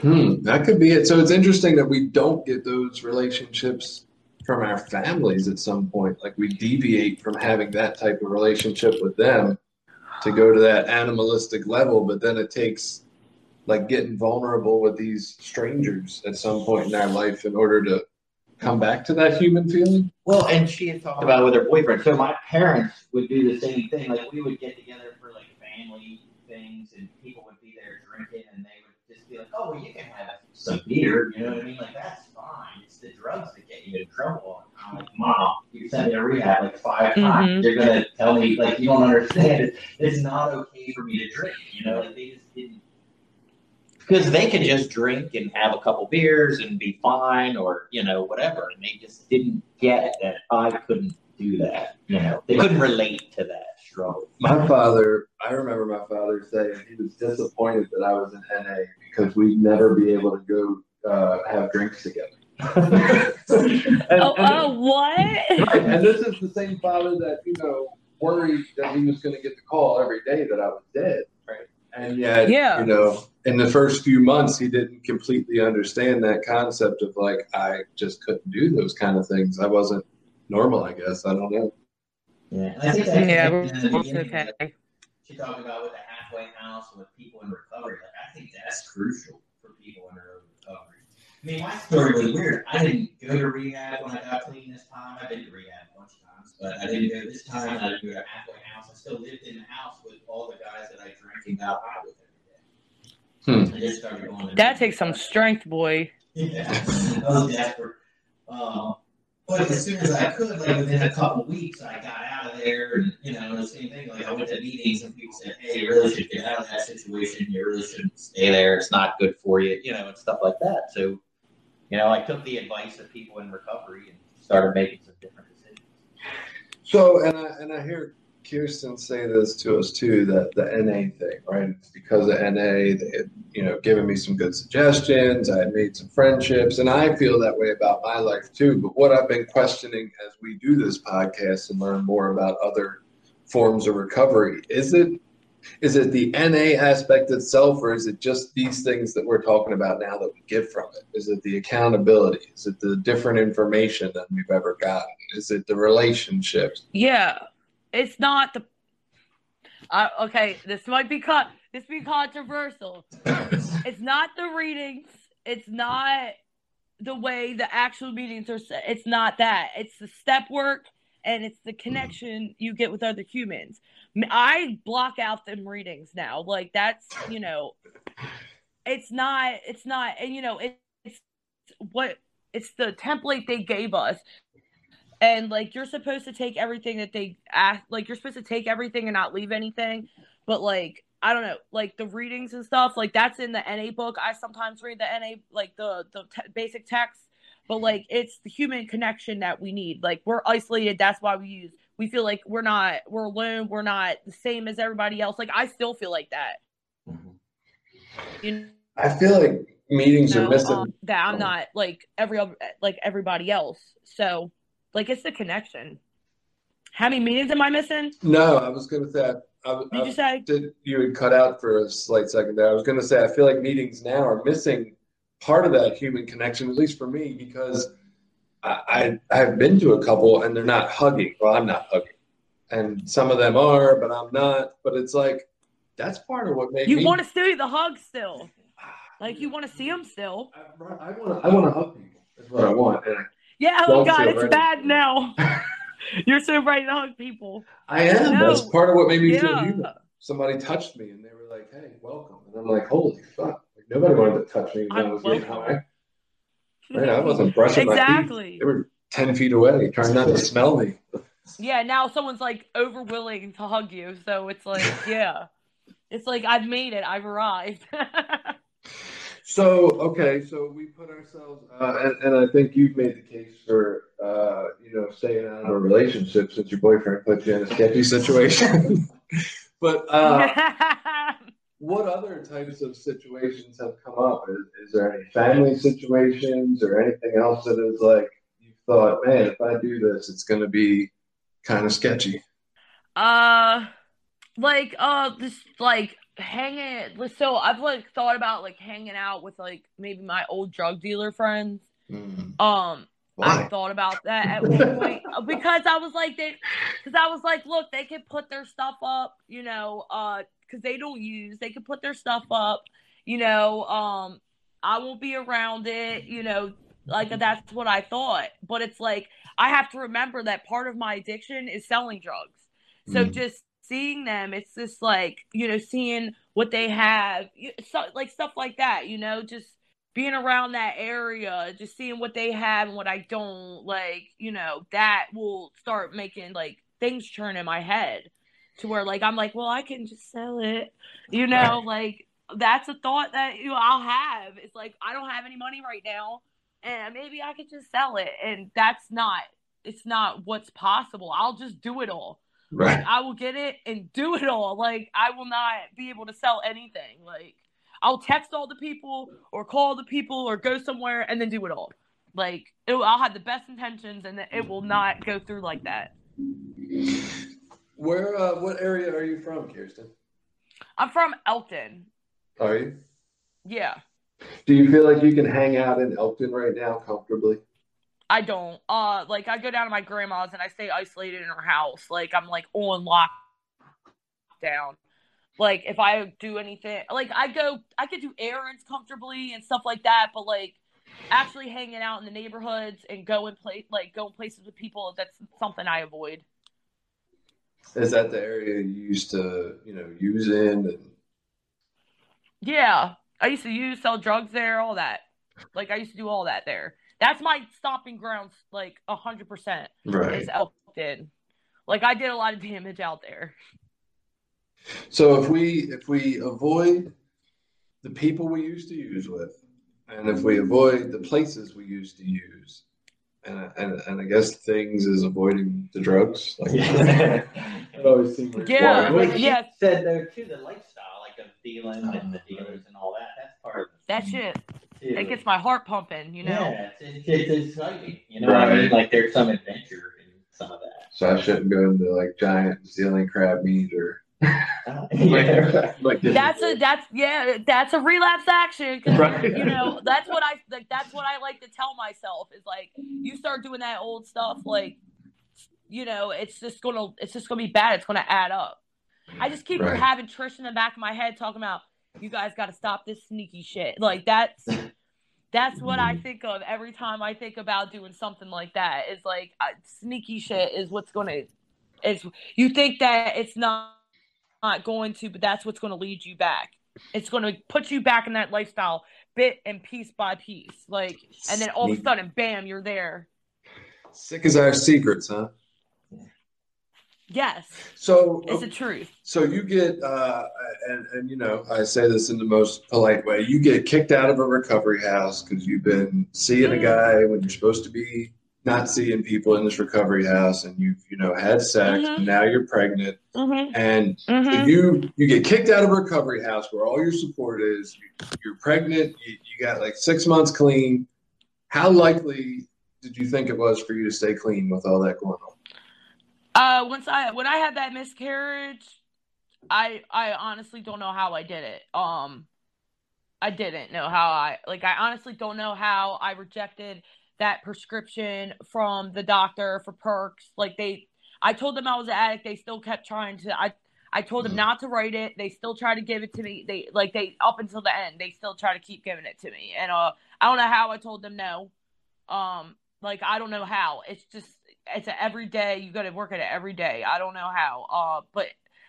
Hmm, that could be it. So it's interesting that we don't get those relationships from our families at some point. Like we deviate from having that type of relationship with them to go to that animalistic level, but then it takes like getting vulnerable with these strangers at some point in our life in order to come back to that human feeling. Well, and she had talked about it with her boyfriend. So my parents would do the same thing. Like we would get together for like family things, and people would be there drinking, and they would just be like, "Oh, well, you can have some beer," you know what I mean? Like that's fine. It's the drugs that get you in trouble. And I'm like, Mom, you sent me to rehab like 5 times. Mhm. You're gonna tell me like you don't understand it. It's not okay for me to drink. You know, like they just didn't. Because they could just drink and have a couple beers and be fine, or you know whatever, and they just didn't get that I couldn't do that. You know, they couldn't relate to that struggle. My father, I remember my father saying he was disappointed that I was in NA because we'd never be able to go uh, have drinks together. [LAUGHS] and, Oh, and- oh, what? right, and this is the same father that you know worried that he was going to get the call every day that I was dead. Right, and yet, Yeah. you know, in the first few months, he didn't completely understand that concept of like I just couldn't do those kind of things. I wasn't normal, I guess. I don't know. Yeah, I think that's Yeah, in the okay. like, she talked about with the halfway house with people in recovery. Like I think that's crucial for people in early recovery. I mean, my story was weird. I didn't go to rehab when I got clean this time. I've been to rehab a bunch of times, but I didn't go this time. I didn't go to halfway house. I still lived in the house with all the guys that I drank and got high with every day. I just started going. to- That takes some strength, boy. yeah, [LAUGHS] I was desperate. Um, but as soon as I could, like within a couple weeks, I got out of there, and you know, the same thing. Like I went to meetings, and people said, "Hey, you really should get out of that situation. You really shouldn't stay there. It's not good for you," you know, and stuff like that. So, you know, I took the advice of people in recovery and started making some different decisions. So, and I and I hear Kirsten say this to us too that the NA thing, right? Because of NA, they had, you know, given me some good suggestions. I had made some friendships, and I feel that way about my life too. But what I've been questioning as we do this podcast and learn more about other forms of recovery is it is it the NA aspect itself, or is it just these things that we're talking about now that we get from it? Is it the accountability? Is it the different information that we've ever gotten? Is it the relationships? Yeah, it's not the. Uh, okay, this might be cut. This be controversial. It's not the readings. It's not the way the actual meetings are set. It's not that. It's the step work and it's the connection you get with other humans. I block out them readings now. Like that's you know, it's not. It's not. And you know, it, it's what it's the template they gave us and like you're supposed to take everything that they ask like you're supposed to take everything and not leave anything but like i don't know like the readings and stuff like that's in the na book. I sometimes read the na like the the te- basic text but like it's the human connection that we need. Like we're isolated. That's why we use we feel like we're not we're alone. We're not the same as everybody else. Like i still feel like that. You know? I feel like meetings are know missing. um, that i'm not like every other like everybody else. So like it's the connection how many meetings am i missing no, I was going to say, I, I, did you say did you had cut out for a slight second there. I was going to say, I feel like meetings now are missing part of that human connection, at least for me, because I, I I've been to a couple and they're not hugging. Well, I'm not hugging, and some of them are, but I'm not. But it's like that's part of what made you me. want to see the hug still ah. like you want to see them still I want to. I want to hug people. That's what I want, and yeah oh Don't god it's ready. bad now [LAUGHS] you're so ready to hug people I am. No. That's part of what made me feel yeah human. Somebody touched me and they were like, "Hey, welcome," and I'm like, "Holy fuck!" Like nobody wanted to touch me when I I'm was getting welcome. high. Right? I wasn't brushing my teeth. exactly They were ten feet away, trying not to smell me. yeah now someone's like over willing to hug you so it's like [LAUGHS] yeah it's like i've made it i've arrived [LAUGHS] So okay, so we put ourselves, uh, and, and I think you've made the case for uh, you know staying out of a relationship since your boyfriend put you in a sketchy situation. [LAUGHS] but uh, [LAUGHS] what other types of situations have come up? Is, is there any family situations or anything else that is like you thought, man, if I do this, it's going to be kind of sketchy? Uh, like uh, this like hanging. So I've like thought about like hanging out with like maybe my old drug dealer friends. Um, I thought about that at one point uh, because I was like they, because I was like, look, they could put their stuff up, you know, uh, because they don't use, they could put their stuff up, you know. Um, I won't be around it, you know. Like that's what I thought, but it's like I have to remember that part of my addiction is selling drugs. So Mm. just seeing them, it's just like you know, seeing what they have, so, like stuff like that. You know, just being around that area, just seeing what they have and what I don't. Like you know, that will start making like things churn in my head to where like I'm like, well, I can just sell it. You know, like that's a thought that you know I'll have. It's like I don't have any money right now, and maybe I could just sell it, and that's not. It's not what's possible. I'll just do it all. Right. Like, I will get it and do it all. Like I will not be able to sell anything. Like I'll text all the people or call the people or go somewhere and then do it all. Like it, I'll have the best intentions and it will not go through like that. Where, uh, what area are you from, Kirsten? I'm from Elkton. Are you? Yeah. Do you feel like you can hang out in Elkton right now comfortably? I don't. Uh, like I go down to my grandma's and I stay isolated in her house. Like I'm like on lockdown. Like if I do anything, like I go, I could do errands comfortably and stuff like that. But like actually hanging out in the neighborhoods and going place, like going places with people, that's something I avoid. Is that the area you used to, you know, use in? And Yeah, I used to use sell drugs there, all that. Like I used to do all that there. That's my stopping grounds, like a hundred percent. right. Is Elkton. Like I did a lot of damage out there. So if we if we avoid the people we used to use with, and if we avoid the places we used to use, and and, and I guess things is avoiding the drugs. Like [LAUGHS] it always seemed like Yeah, why- Like yeah. said though too, the lifestyle, like of dealing and the uh-huh. dealers and all that. That's part of That the shit, too. it gets my heart pumping. You know. Yeah, it's, it's, it's exciting. You know what I mean? Like there's some adventure in some of that. So I shouldn't go into like giant stealing crab meat or [LAUGHS] yeah. [LAUGHS] like That's a that's yeah that's a relapse action 'cause, Right. you know that's what I like that's what I like to tell myself is like you start doing that old stuff like you know it's just gonna it's just gonna be bad it's gonna add up I just keep Right. having Trish in the back of my head talking about you guys got to stop this sneaky shit like that's that's what I think of every time I think about doing something like that is like uh, sneaky shit is what's gonna is you think that it's not not going to, but that's what's going to lead you back. It's going to put you back in that lifestyle bit and piece by piece. Like, and then all of a sudden, bam, you're there. sick as our secrets, huh? Yes, So it's the truth. So you get, uh, and and you know, I say this in the most polite way. You get kicked out of a recovery house because you've been seeing a guy when you're supposed to be not seeing people in this recovery house, and you've you know had sex. Mhm. And now you're pregnant, Mm-hmm. and Mm-hmm. you you get kicked out of a recovery house where all your support is. You, you're pregnant. You, you got like six months clean. How likely did you think it was for you to stay clean with all that going on? Uh, once I when I had that miscarriage, I I honestly don't know how I did it. Um, I didn't know how I like. I honestly don't know how I rejected that prescription from the doctor for perks. Like they, I told them I was an addict. They still kept trying to. I I told them Mhm. not to write it. They still try to give it to me. They like they up until the end. They still try to keep giving it to me. And uh, I don't know how I told them no. Um, like I don't know how. It's just it's a every day. You got to work at it every day. I don't know how. Uh, but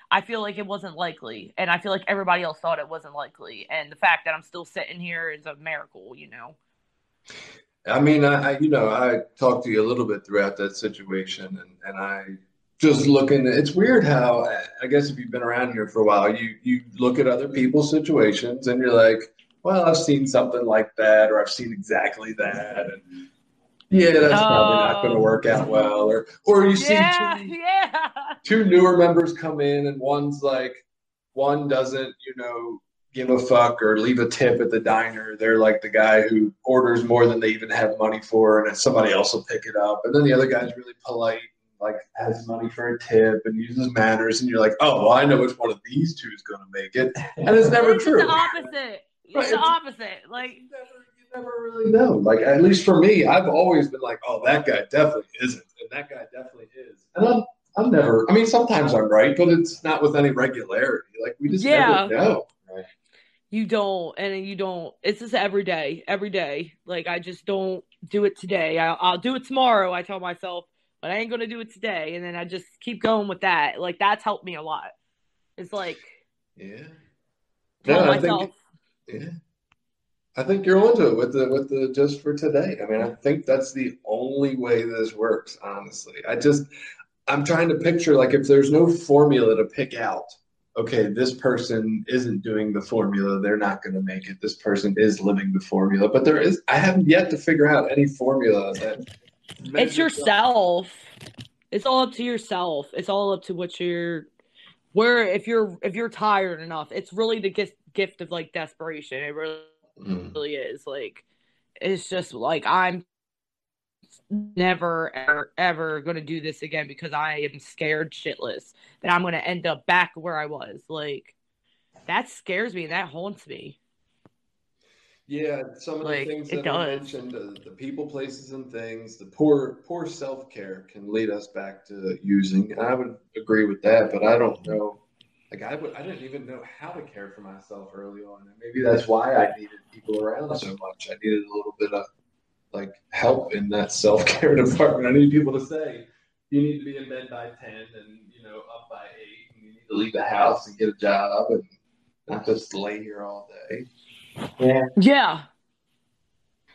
I feel like it wasn't likely, and I feel like everybody else thought it wasn't likely. And the fact that I'm still sitting here is a miracle. You know. I mean, I, you know, I talked to you a little bit throughout that situation, and, and I just looking. It's weird how I guess if you've been around here for a while, you you look at other people's situations and you're like, well, I've seen something like that, or I've seen exactly that, and yeah, that's probably not going to Oh. work out well, or or you see Yeah, two, [LAUGHS] yeah. two newer members come in, and one's like, one doesn't, you know, give a fuck or leave a tip at the diner. They're like the guy who orders more than they even have money for, and somebody else will pick it up. And then the other guy's really polite, like has money for a tip and uses manners. And you're like, oh, well, I know which one of these two is going to make it, and it's [LAUGHS] never true. It's true. the opposite. It's Right, the opposite. Like never, really know. Like at least for me, I've always been like, oh, that guy definitely isn't, and that guy definitely is. And I'm, I'm never. I mean, sometimes I'm right, but it's not with any regularity. Like we just Yeah. never know. Right. you don't, and you don't. It's just every day, every day. Like I just don't do it today. I, I'll do it tomorrow. I tell myself, but I ain't gonna do it today. And then I just keep going with that. Like that's helped me a lot. It's like Yeah. tell No, I think- myself, Yeah. I think you're onto it with the with the just for today. I mean, I think that's the only way this works, honestly. I just I'm trying to picture like if there's no formula to pick out, okay, this person isn't doing the formula, they're not going to make it. This person is living the formula, but there is I haven't yet to figure out any formula that it's measures up. yourself. It's all up to yourself. It's all up to what you're where if you're if you're tired enough. It's really the gift gift of like desperation. It really Mm. really is. Like it's just like I'm never ever ever gonna do this again because I am scared shitless that I'm gonna end up back where I was. Like that scares me and that haunts me. Yeah, some of Like, the things that I mentioned, uh, the people, places, and things, the poor, poor self-care can lead us back to using. I would agree with that, but I don't know. Like I would, I didn't even know how to care for myself early on, and maybe that's why I needed people around so much. I needed a little bit of like help in that self-care [LAUGHS] department. I need people to say, you need to be in bed by ten, and you know up by eight, and you need to leave the house and get a job, and not just lay here all day. Yeah, Yeah,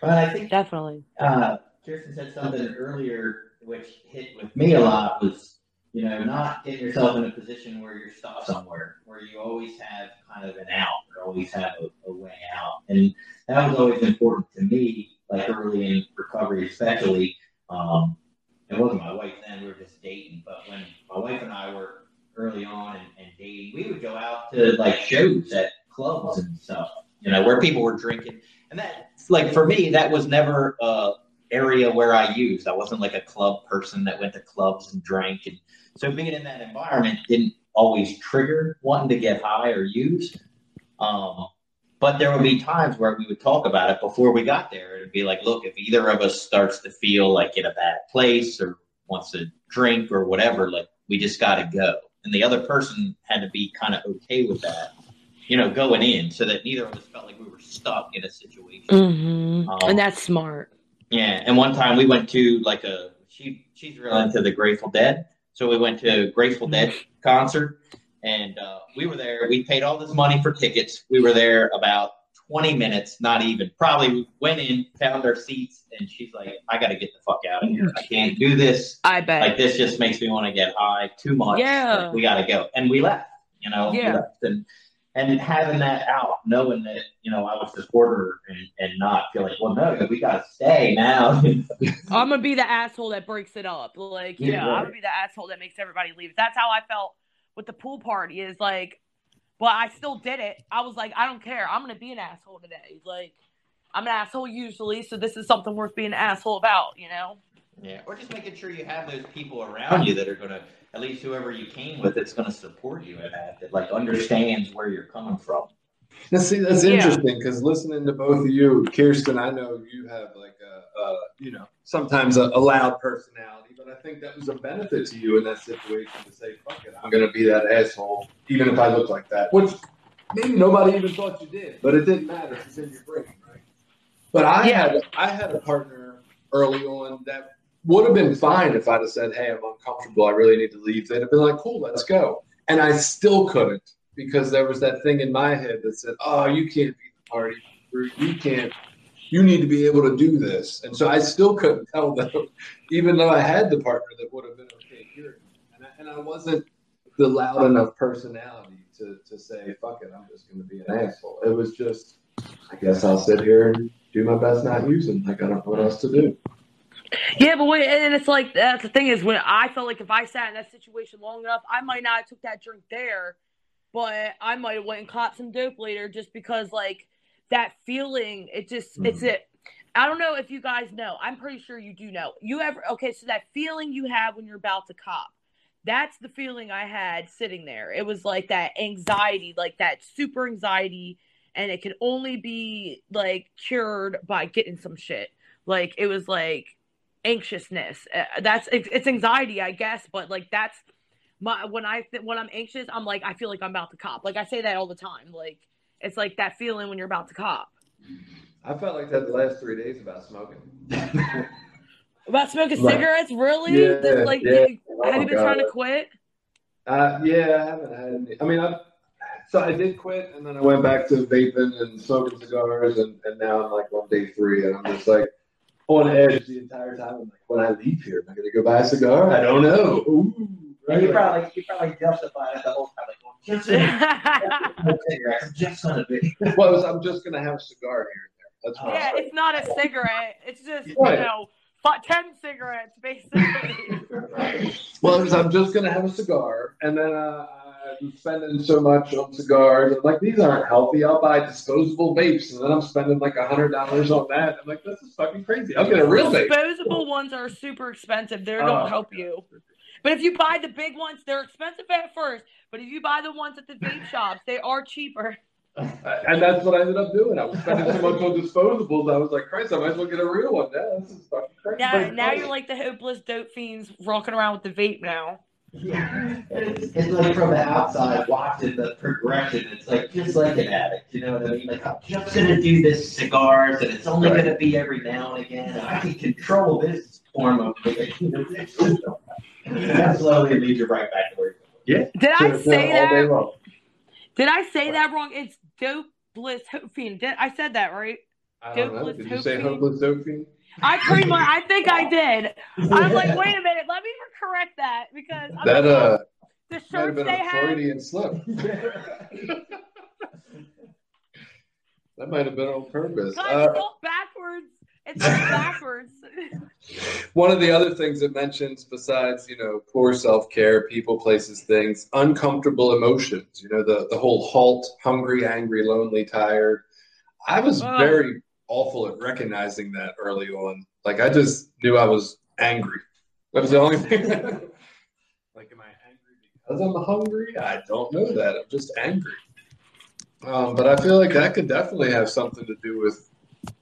but I think definitely. uh, Kirsten said something earlier which hit with me a lot was, you know, not getting yourself in a position where you're stuck somewhere, where you always have kind of an out or always have a, a way out. And that was always important to me, like early in recovery, especially. Um, it wasn't my wife then, we were just dating, but when my wife and I were early on and, and dating, we would go out to like shows at clubs and stuff, you know, where people were drinking. And that, like, for me, that was never a area where I used. I wasn't like a club person that went to clubs and drank. And so being in that environment didn't always trigger wanting to get high or use. Um, but there would be times where we would talk about it before we got there. It'd be like, look, if either of us starts to feel like in a bad place or wants to drink or whatever, like we just got to go. And the other person had to be kind of okay with that, you know, going in so that neither of us felt like we were stuck in a situation. hmm Um, and that's smart. Yeah, and one time we went to like a she she's real into the Grateful Dead, so we went to a Grateful Dead concert, and uh, we were there. We paid all this money for tickets. We were there about twenty minutes, not even. Probably we went in, found our seats, and she's like, "I got to get the fuck out of here. I can't do this. I bet. Like this just makes me want to get high too much. Yeah. Like, we got to go." And we left. You know, Yeah. and and having that out, knowing that you know I was quarter and, and not feel like, well, no, we got to stay now. [LAUGHS] I'm gonna be the asshole that breaks it up. Like, Yeah, yeah, right. I'm gonna be the asshole that makes everybody leave. That's how I felt with the pool party. Is like, but I still did it. I was like, I don't care. I'm gonna be an asshole today. Like, I'm an asshole usually, so this is something worth being an asshole about. You know? Yeah, or just making sure you have those people around you that are gonna, at least whoever you came with, that's gonna support you in that, that like understands where you're coming from. Now, see, that's Yeah. interesting because listening to both of you, Kirsten, I know you have like a, a you know, sometimes a, a loud personality, but I think that was a benefit to you in that situation to say, fuck it, I'm going to be that asshole, even if I look like that, which maybe nobody even thought you did, but it didn't matter. It's in your brain, right? But I Yeah. had, I had a partner early on that would have been fine if I'd have said, hey, I'm uncomfortable. I really need to leave. They'd have been like, cool, let's go. And I still couldn't because there was that thing in my head that said, "Oh, you can't be the party. You can't. You need to be able to do this." And so I still couldn't tell them, [LAUGHS] even though I had the partner that would have been okay me. And I, and I wasn't the loud enough personality to, to say, "Fuck it, I'm just going to be an asshole." It was just, I guess I'll sit here and do my best not using. Like I don't know what else to do. Yeah, but wait, and it's like that's the thing is when I felt like if I sat in that situation long enough, I might not have took that drink there, but I might have went and caught some dope later just because like that feeling. It just it's hmm. it. I don't know if you guys know. I'm pretty sure you do know. You ever okay? So that feeling you have when you're about to cop, that's the feeling I had sitting there. It was like that anxiety, like that super anxiety, and it could only be like cured by getting some shit. Like it was like anxiousness. Uh, that's it's, it's anxiety, I guess, but like that's my when I th- when I'm anxious, I'm like I feel like I'm about to cop. Like I say that all the time. Like it's like that feeling when you're about to cop. I felt like that the last three days about smoking. [LAUGHS] About smoking cigarettes, really? Yeah, This, like, yeah. you- Oh have you been God. trying to quit? Uh, yeah, I haven't had any. I mean, I so I did quit, and then I went back to vaping and smoking cigars, and, and now I'm like on day three, and I'm just like on edge the entire time. I'm like, when I leave here, am I going to go buy a cigar? I don't know. Ooh, And you probably you probably justified it the whole time, like, well, just [LAUGHS] gonna. I'm just gonna be. Well, it's- I'm just going to have a cigar here and there. That's what yeah, it's not a cigarette. It's just, you know, fi- 10 cigarettes, basically. [LAUGHS] Well, I'm just gonna have a cigar, and then uh, I'm spending so much on cigars. I'm like, these aren't healthy. I'll buy disposable vapes, and then I'm spending like a hundred dollars on that. I'm like, this is fucking crazy. I'll get a real vape. Disposable ones are super expensive. They Oh. don't help you. But if you buy the big ones, they're expensive at first. But if you buy the ones at the vape shops, they are cheaper. [LAUGHS] And that's what I ended up doing. I was spending so much on disposables. I was like, Christ, I might as well get a real one. Yeah, this is fucking crazy. Now, now you're like the hopeless dope fiends walking around with the vape now. Yeah, it's, it's like from the outside watching the progression. It's like just like an addict, you know what I mean? Like I'm just gonna do this cigars, and it's only Right. gonna be every now and again. And I can control this form of addiction. and [LAUGHS] that slowly leads you right back to where. yeah. Did I To- to say that? Did I say that wrong? It's dope bliss hope fiend. Did I said that right? I don't know. Did you say Hope Fiend? hopeless dope fiend? I pretty much. I think I did. I'm like, wait a minute. Let me correct that because I'm That like, uh the might have been they a. Freudian slip. that might have been on purpose. God, Uh, it's backwards. It's backwards. [LAUGHS] One of the other things it mentions, besides you know poor self care, people, places, things, uncomfortable emotions. You know the the whole halt, hungry, angry, lonely, tired. I was Ugh. very awful at recognizing that early on. Like I just knew I was angry. That was the only thing. [LAUGHS] like, am I angry because I'm hungry? I don't know that. I'm just angry. Um, but I feel like that could definitely have something to do with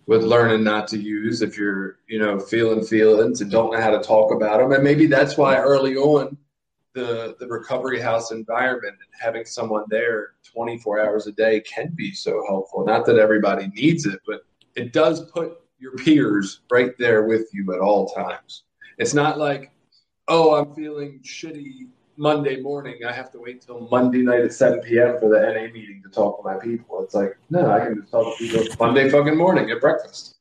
with learning not to use if you're you know feeling feelings and don't know how to talk about them and maybe that's why early on the the recovery house environment and having someone there 24 hours a day can be so helpful not that everybody needs it but it does put your peers right there with you at all times it's not like oh i'm feeling shitty monday morning i have to wait till monday night at 7 p.m for the na meeting to talk to my people it's like no i can just talk to people monday fucking morning at breakfast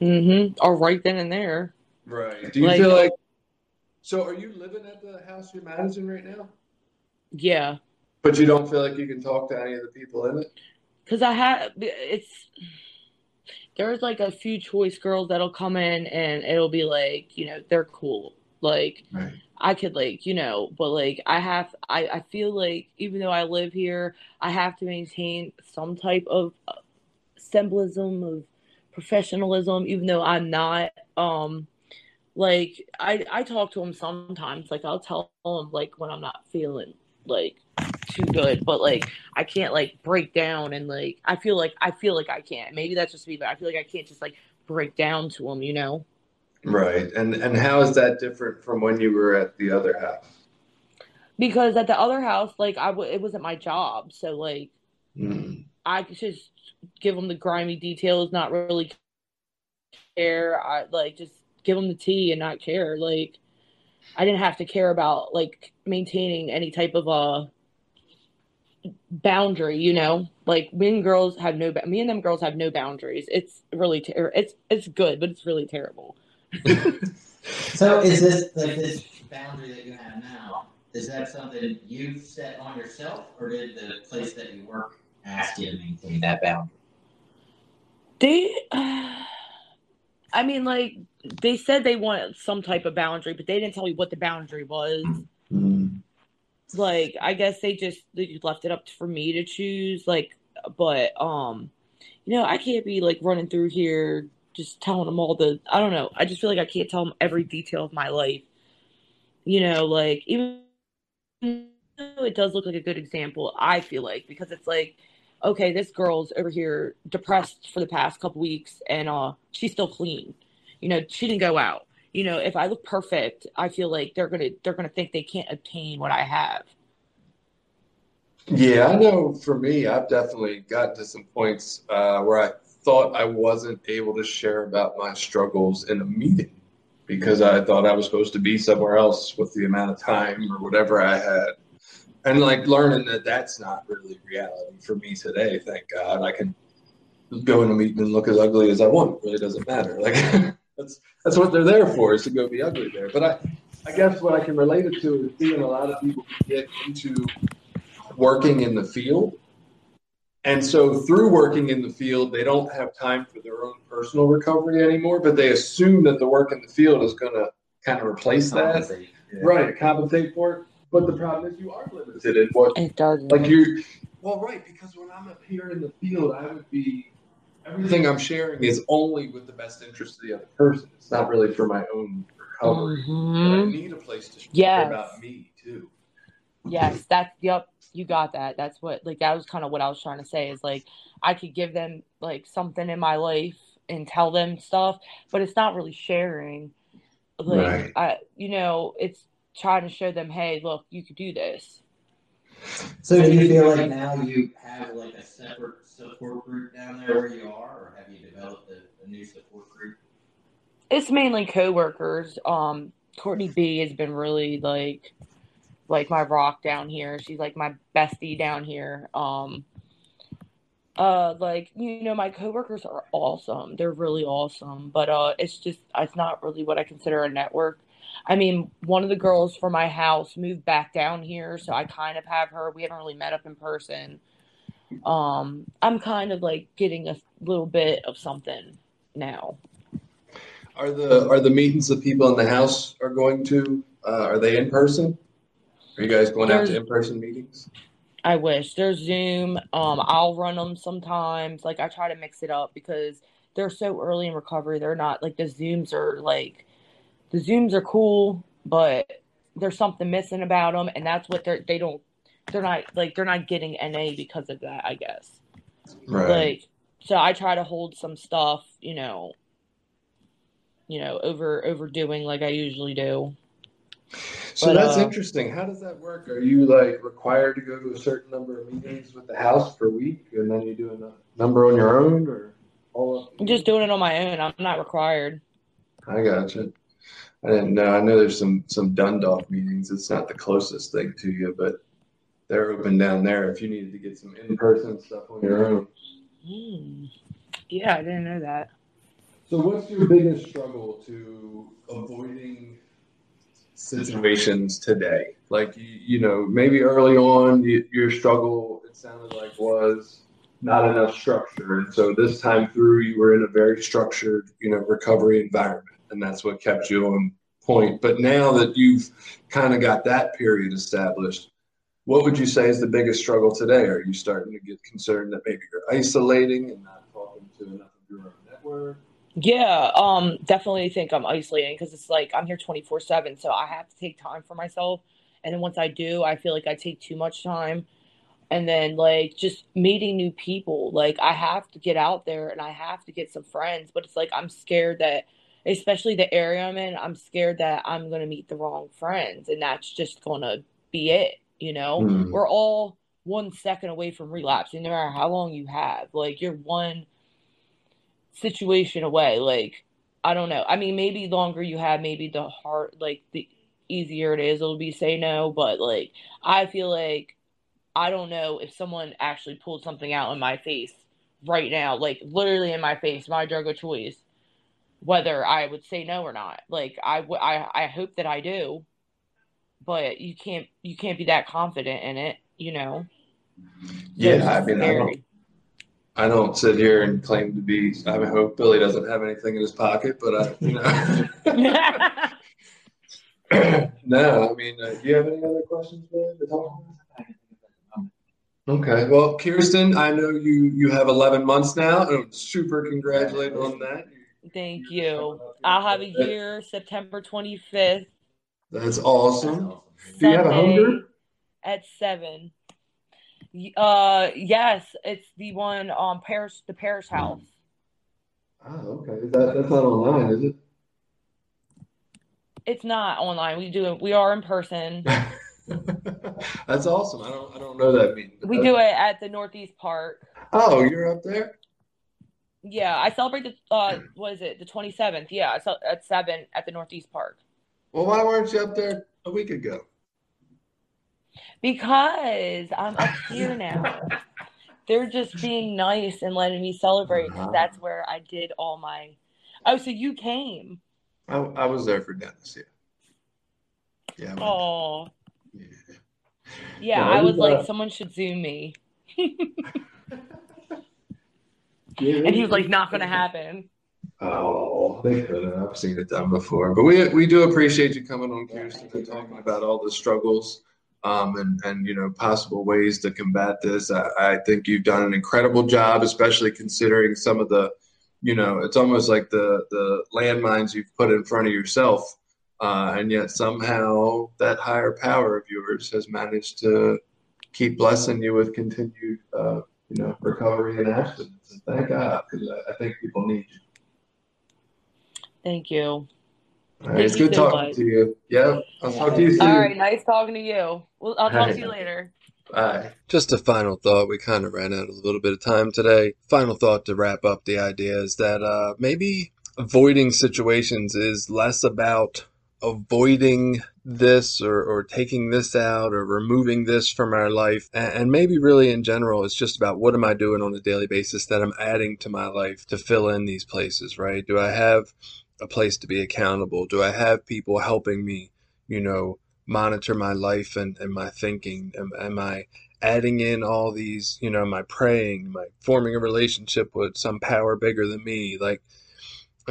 mm-hmm. Or right then and there. Right. Do you Like- feel like? So, are you living at the house you're managing right now? Yeah. But you don't feel like you can talk to any of the people in it? Cause I have it's there's like a few choice girls that'll come in and it'll be like, you know, they're cool. Like Right. I could like, you know, but like I have I, I feel like even though I live here, I have to maintain some type of uh, symbolism of professionalism, even though I'm not. Um like I I talk to them sometimes. Like I'll tell them like when I'm not feeling like too good, but like I can't like break down and like I feel like I feel like I can't. Maybe that's just me, but I feel like I can't just like break down to them, you know. Right. And and how is that different from when you were at the other house? Because at the other house, like I w- it wasn't my job, so like Mm. I could just give them the grimy details, not really care. I like just give them the tea and not care. Like I didn't have to care about like maintaining any type of uh boundary, you know. Like me and girls have no me and them girls have no boundaries. It's really ter- it's it's good, but it's really terrible. [LAUGHS] So is this like this boundary that you have now? Is that something you've set on yourself, or did the place that you work ask you to maintain that boundary? They, [SIGHS] I mean, like they said they wanted some type of boundary, but they didn't tell me what the boundary was. Like, I guess they just they left it up for me to choose. Like, but um, you know, I can't be like running through here just telling them all the. I don't know. I just feel like I can't tell them every detail of my life. You know, like even though it does look like a good example, I feel like because it's like okay, this girl's over here depressed for the past couple weeks and uh she's still clean. You know, she didn't go out. You know, if I look perfect, I feel like they're gonna they're gonna think they can't obtain what I have. Yeah, I know for me, I've definitely gotten to some points uh, where I thought I wasn't able to share about my struggles in a meeting. because I thought I was supposed to be somewhere else with the amount of time or whatever I had. And like learning that that's not really reality for me today. Thank God I can go in a meeting and look as ugly as I want. It really doesn't matter. Like [LAUGHS] that's that's what they're there for is to go be ugly there. But I I guess what I can relate it to is seeing a lot of people get into working in the field. And so through working in the field, they don't have time for their own personal recovery anymore, but they assume that the work in the field is going to kind of replace that. Yeah. Right, compensate for it. But the problem is you are limited in what It doesn't. like you well right, because when I'm up here in the field, I would be everything I'm sharing is only with the best interest of the other person. It's not really for my own recovery. But I mm-hmm. need a place to share Yes. about me too. Yes, that's yep. You got that. That's what like that was kind of what I was trying to say is like I could give them like something in my life and tell them stuff, but it's not really sharing. Like Right. I, you know, it's trying to show them, hey, look, you could do this. So do you feel like now you have like a separate support group down there where you are, or have you developed a, a new support group? It's mainly coworkers. Um, Courtney B has been really like like my rock down here. She's like my bestie down here. Um uh like you know my coworkers are awesome. They're really awesome, but uh it's just it's not really what I consider a network. I mean, one of the girls from my house moved back down here, so I kind of have her. We haven't really met up in person. Um I'm kind of like getting a little bit of something now. Are the are the meetings that people in the house are going to uh, are they in person? Are you guys going out to in person meetings? I wish there's Zoom. Um, I'll run them sometimes. Like I try to mix it up because they're so early in recovery. They're not like the Zooms are like the Zooms are cool, but there's something missing about them, and that's what they're they don't they're not like they're not getting NA because of that. I guess Right. like so I try to hold some stuff, you know, you know, over overdoing like I usually do. So But, that's uh, interesting. How does that work? Are you like required to go to a certain number of meetings with the house per week, and then you do a number on your own, or all? I'm just doing it on my own. I'm not required. I gotcha. I didn't know. I know there's some some Dundalk meetings. It's not the closest thing to you, but they're open down there if you needed to get some in person stuff on your own. Hmm. Yeah, I didn't know that. So, what's your biggest struggle to avoiding situations today? Like, you, you know, maybe early on, you, your struggle, it sounded like, was not enough structure. And so, this time through, you were in a very structured, you know, recovery environment. And that's what kept you on point. But now that you've kind of got that period established, what would you say is the biggest struggle today? Are you starting to get concerned that maybe you're isolating and not talking to enough of your own network? Yeah, um, definitely think I'm isolating because it's like I'm here 24/7, so I have to take time for myself. And then once I do, I feel like I take too much time. And then like just meeting new people, like I have to get out there and I have to get some friends, but it's like I'm scared that especially the area I'm in, I'm scared that I'm gonna meet the wrong friends and that's just gonna be it, you know? Hmm. We're all one second away from relapsing, no matter how long you have. Like you're one situation away. Like, I don't know. I mean, maybe longer you have, maybe the hard, like the easier it is, it'll be say no. But like, I feel like I don't know if someone actually pulled something out in my face right now, like literally in my face, my drug of choice, whether I would say no or not. Like, I w- I I hope that I do, but you can't you can't be that confident in it, you know. Yeah, I mean, I don't. I don't sit here and claim to be. I mean, hope Billy doesn't have anything in his pocket, but I, you know. [LAUGHS] [LAUGHS] no, I mean, uh, do you have any other questions, Billy? Okay, well, Kirsten, I know you you have 11 months now, I'm super congratulated on that. Thank you. I'll have a year, September 25th, That's awesome. Do you have a home Sunday group? at 7. Uh, yes, it's the one on Paris, the Paris House. Oh, okay. That that's not online, is it? It's not online. We do it. We are in person. [LAUGHS] That's awesome. I don't I don't know that meeting. We do it at the Northeast Park. Oh, you're up there. Yeah, I celebrate the uh, what is it? The twenty seventh. Yeah, I at seven at the Northeast Park Well, why weren't you up there a week ago? because I'm up [LAUGHS] here now. They're just being nice and letting me celebrate because that's where I did all my. Oh, so you came? I, I was there for Dennis. Yeah. Yeah. Oh, yeah. yeah. Yeah, I was, like, uh, someone should zoom me, [LAUGHS] Yeah, [LAUGHS] and he was like, not gonna happen. Oh, they could have. I've seen it done before. But we we do appreciate you coming on, Kirsten, and talking about all the struggles um, and, and, you know, possible ways to combat this. I, I think you've done an incredible job, especially considering some of the, you know, it's almost like the, the landmines you've put in front of yourself. Uh, and yet somehow that higher power of yours has managed to keep blessing you with continued, uh, you know, recovery and. And thank God, because I, I think people need you. Thank you. All right, Thank it's good so talking much. to you. Yeah, I'll talk to you soon. All right, nice talking to you. Well, I'll talk to you later. Bye. Just a final thought. We kind of ran out of a little bit of time today. Final thought to wrap up the idea is that uh, maybe avoiding situations is less about avoiding this or, or taking this out or removing this from our life. And, and maybe really in general, it's just about what am I doing on a daily basis that I'm adding to my life to fill in these places, right? Do I have a place to be accountable? Do I have people helping me, you know, monitor my life and, and my thinking? Am, am I adding in all these, you know, I praying? I forming a relationship with some power bigger than me? Like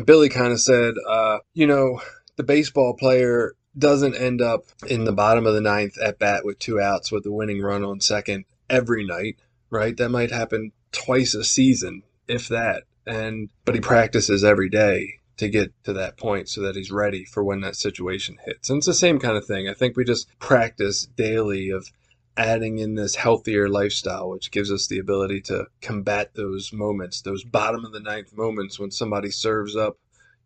Billy kind of said, uh, you know, the baseball player doesn't end up in the bottom of the ninth at bat with two outs with the winning run on second every night, right? That might happen twice a season, if that. And but he practices every day to get to that point so that he's ready for when that situation hits. And it's the same kind of thing. I think we just practice daily of adding in this healthier lifestyle, which gives us the ability to combat those moments, those bottom of the ninth moments when somebody serves up,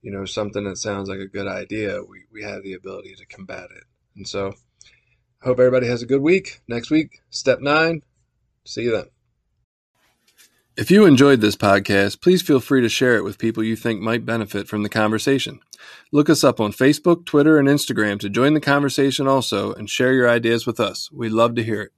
you know, something that sounds like a good idea. We, we have the ability to combat it. And so hope everybody has a good week. Next week, step nine. See you then. If you enjoyed this podcast, please feel free to share it with people you think might benefit from the conversation. Look us up on Facebook, Twitter, and Instagram to join the conversation also and share your ideas with us. We'd love to hear it.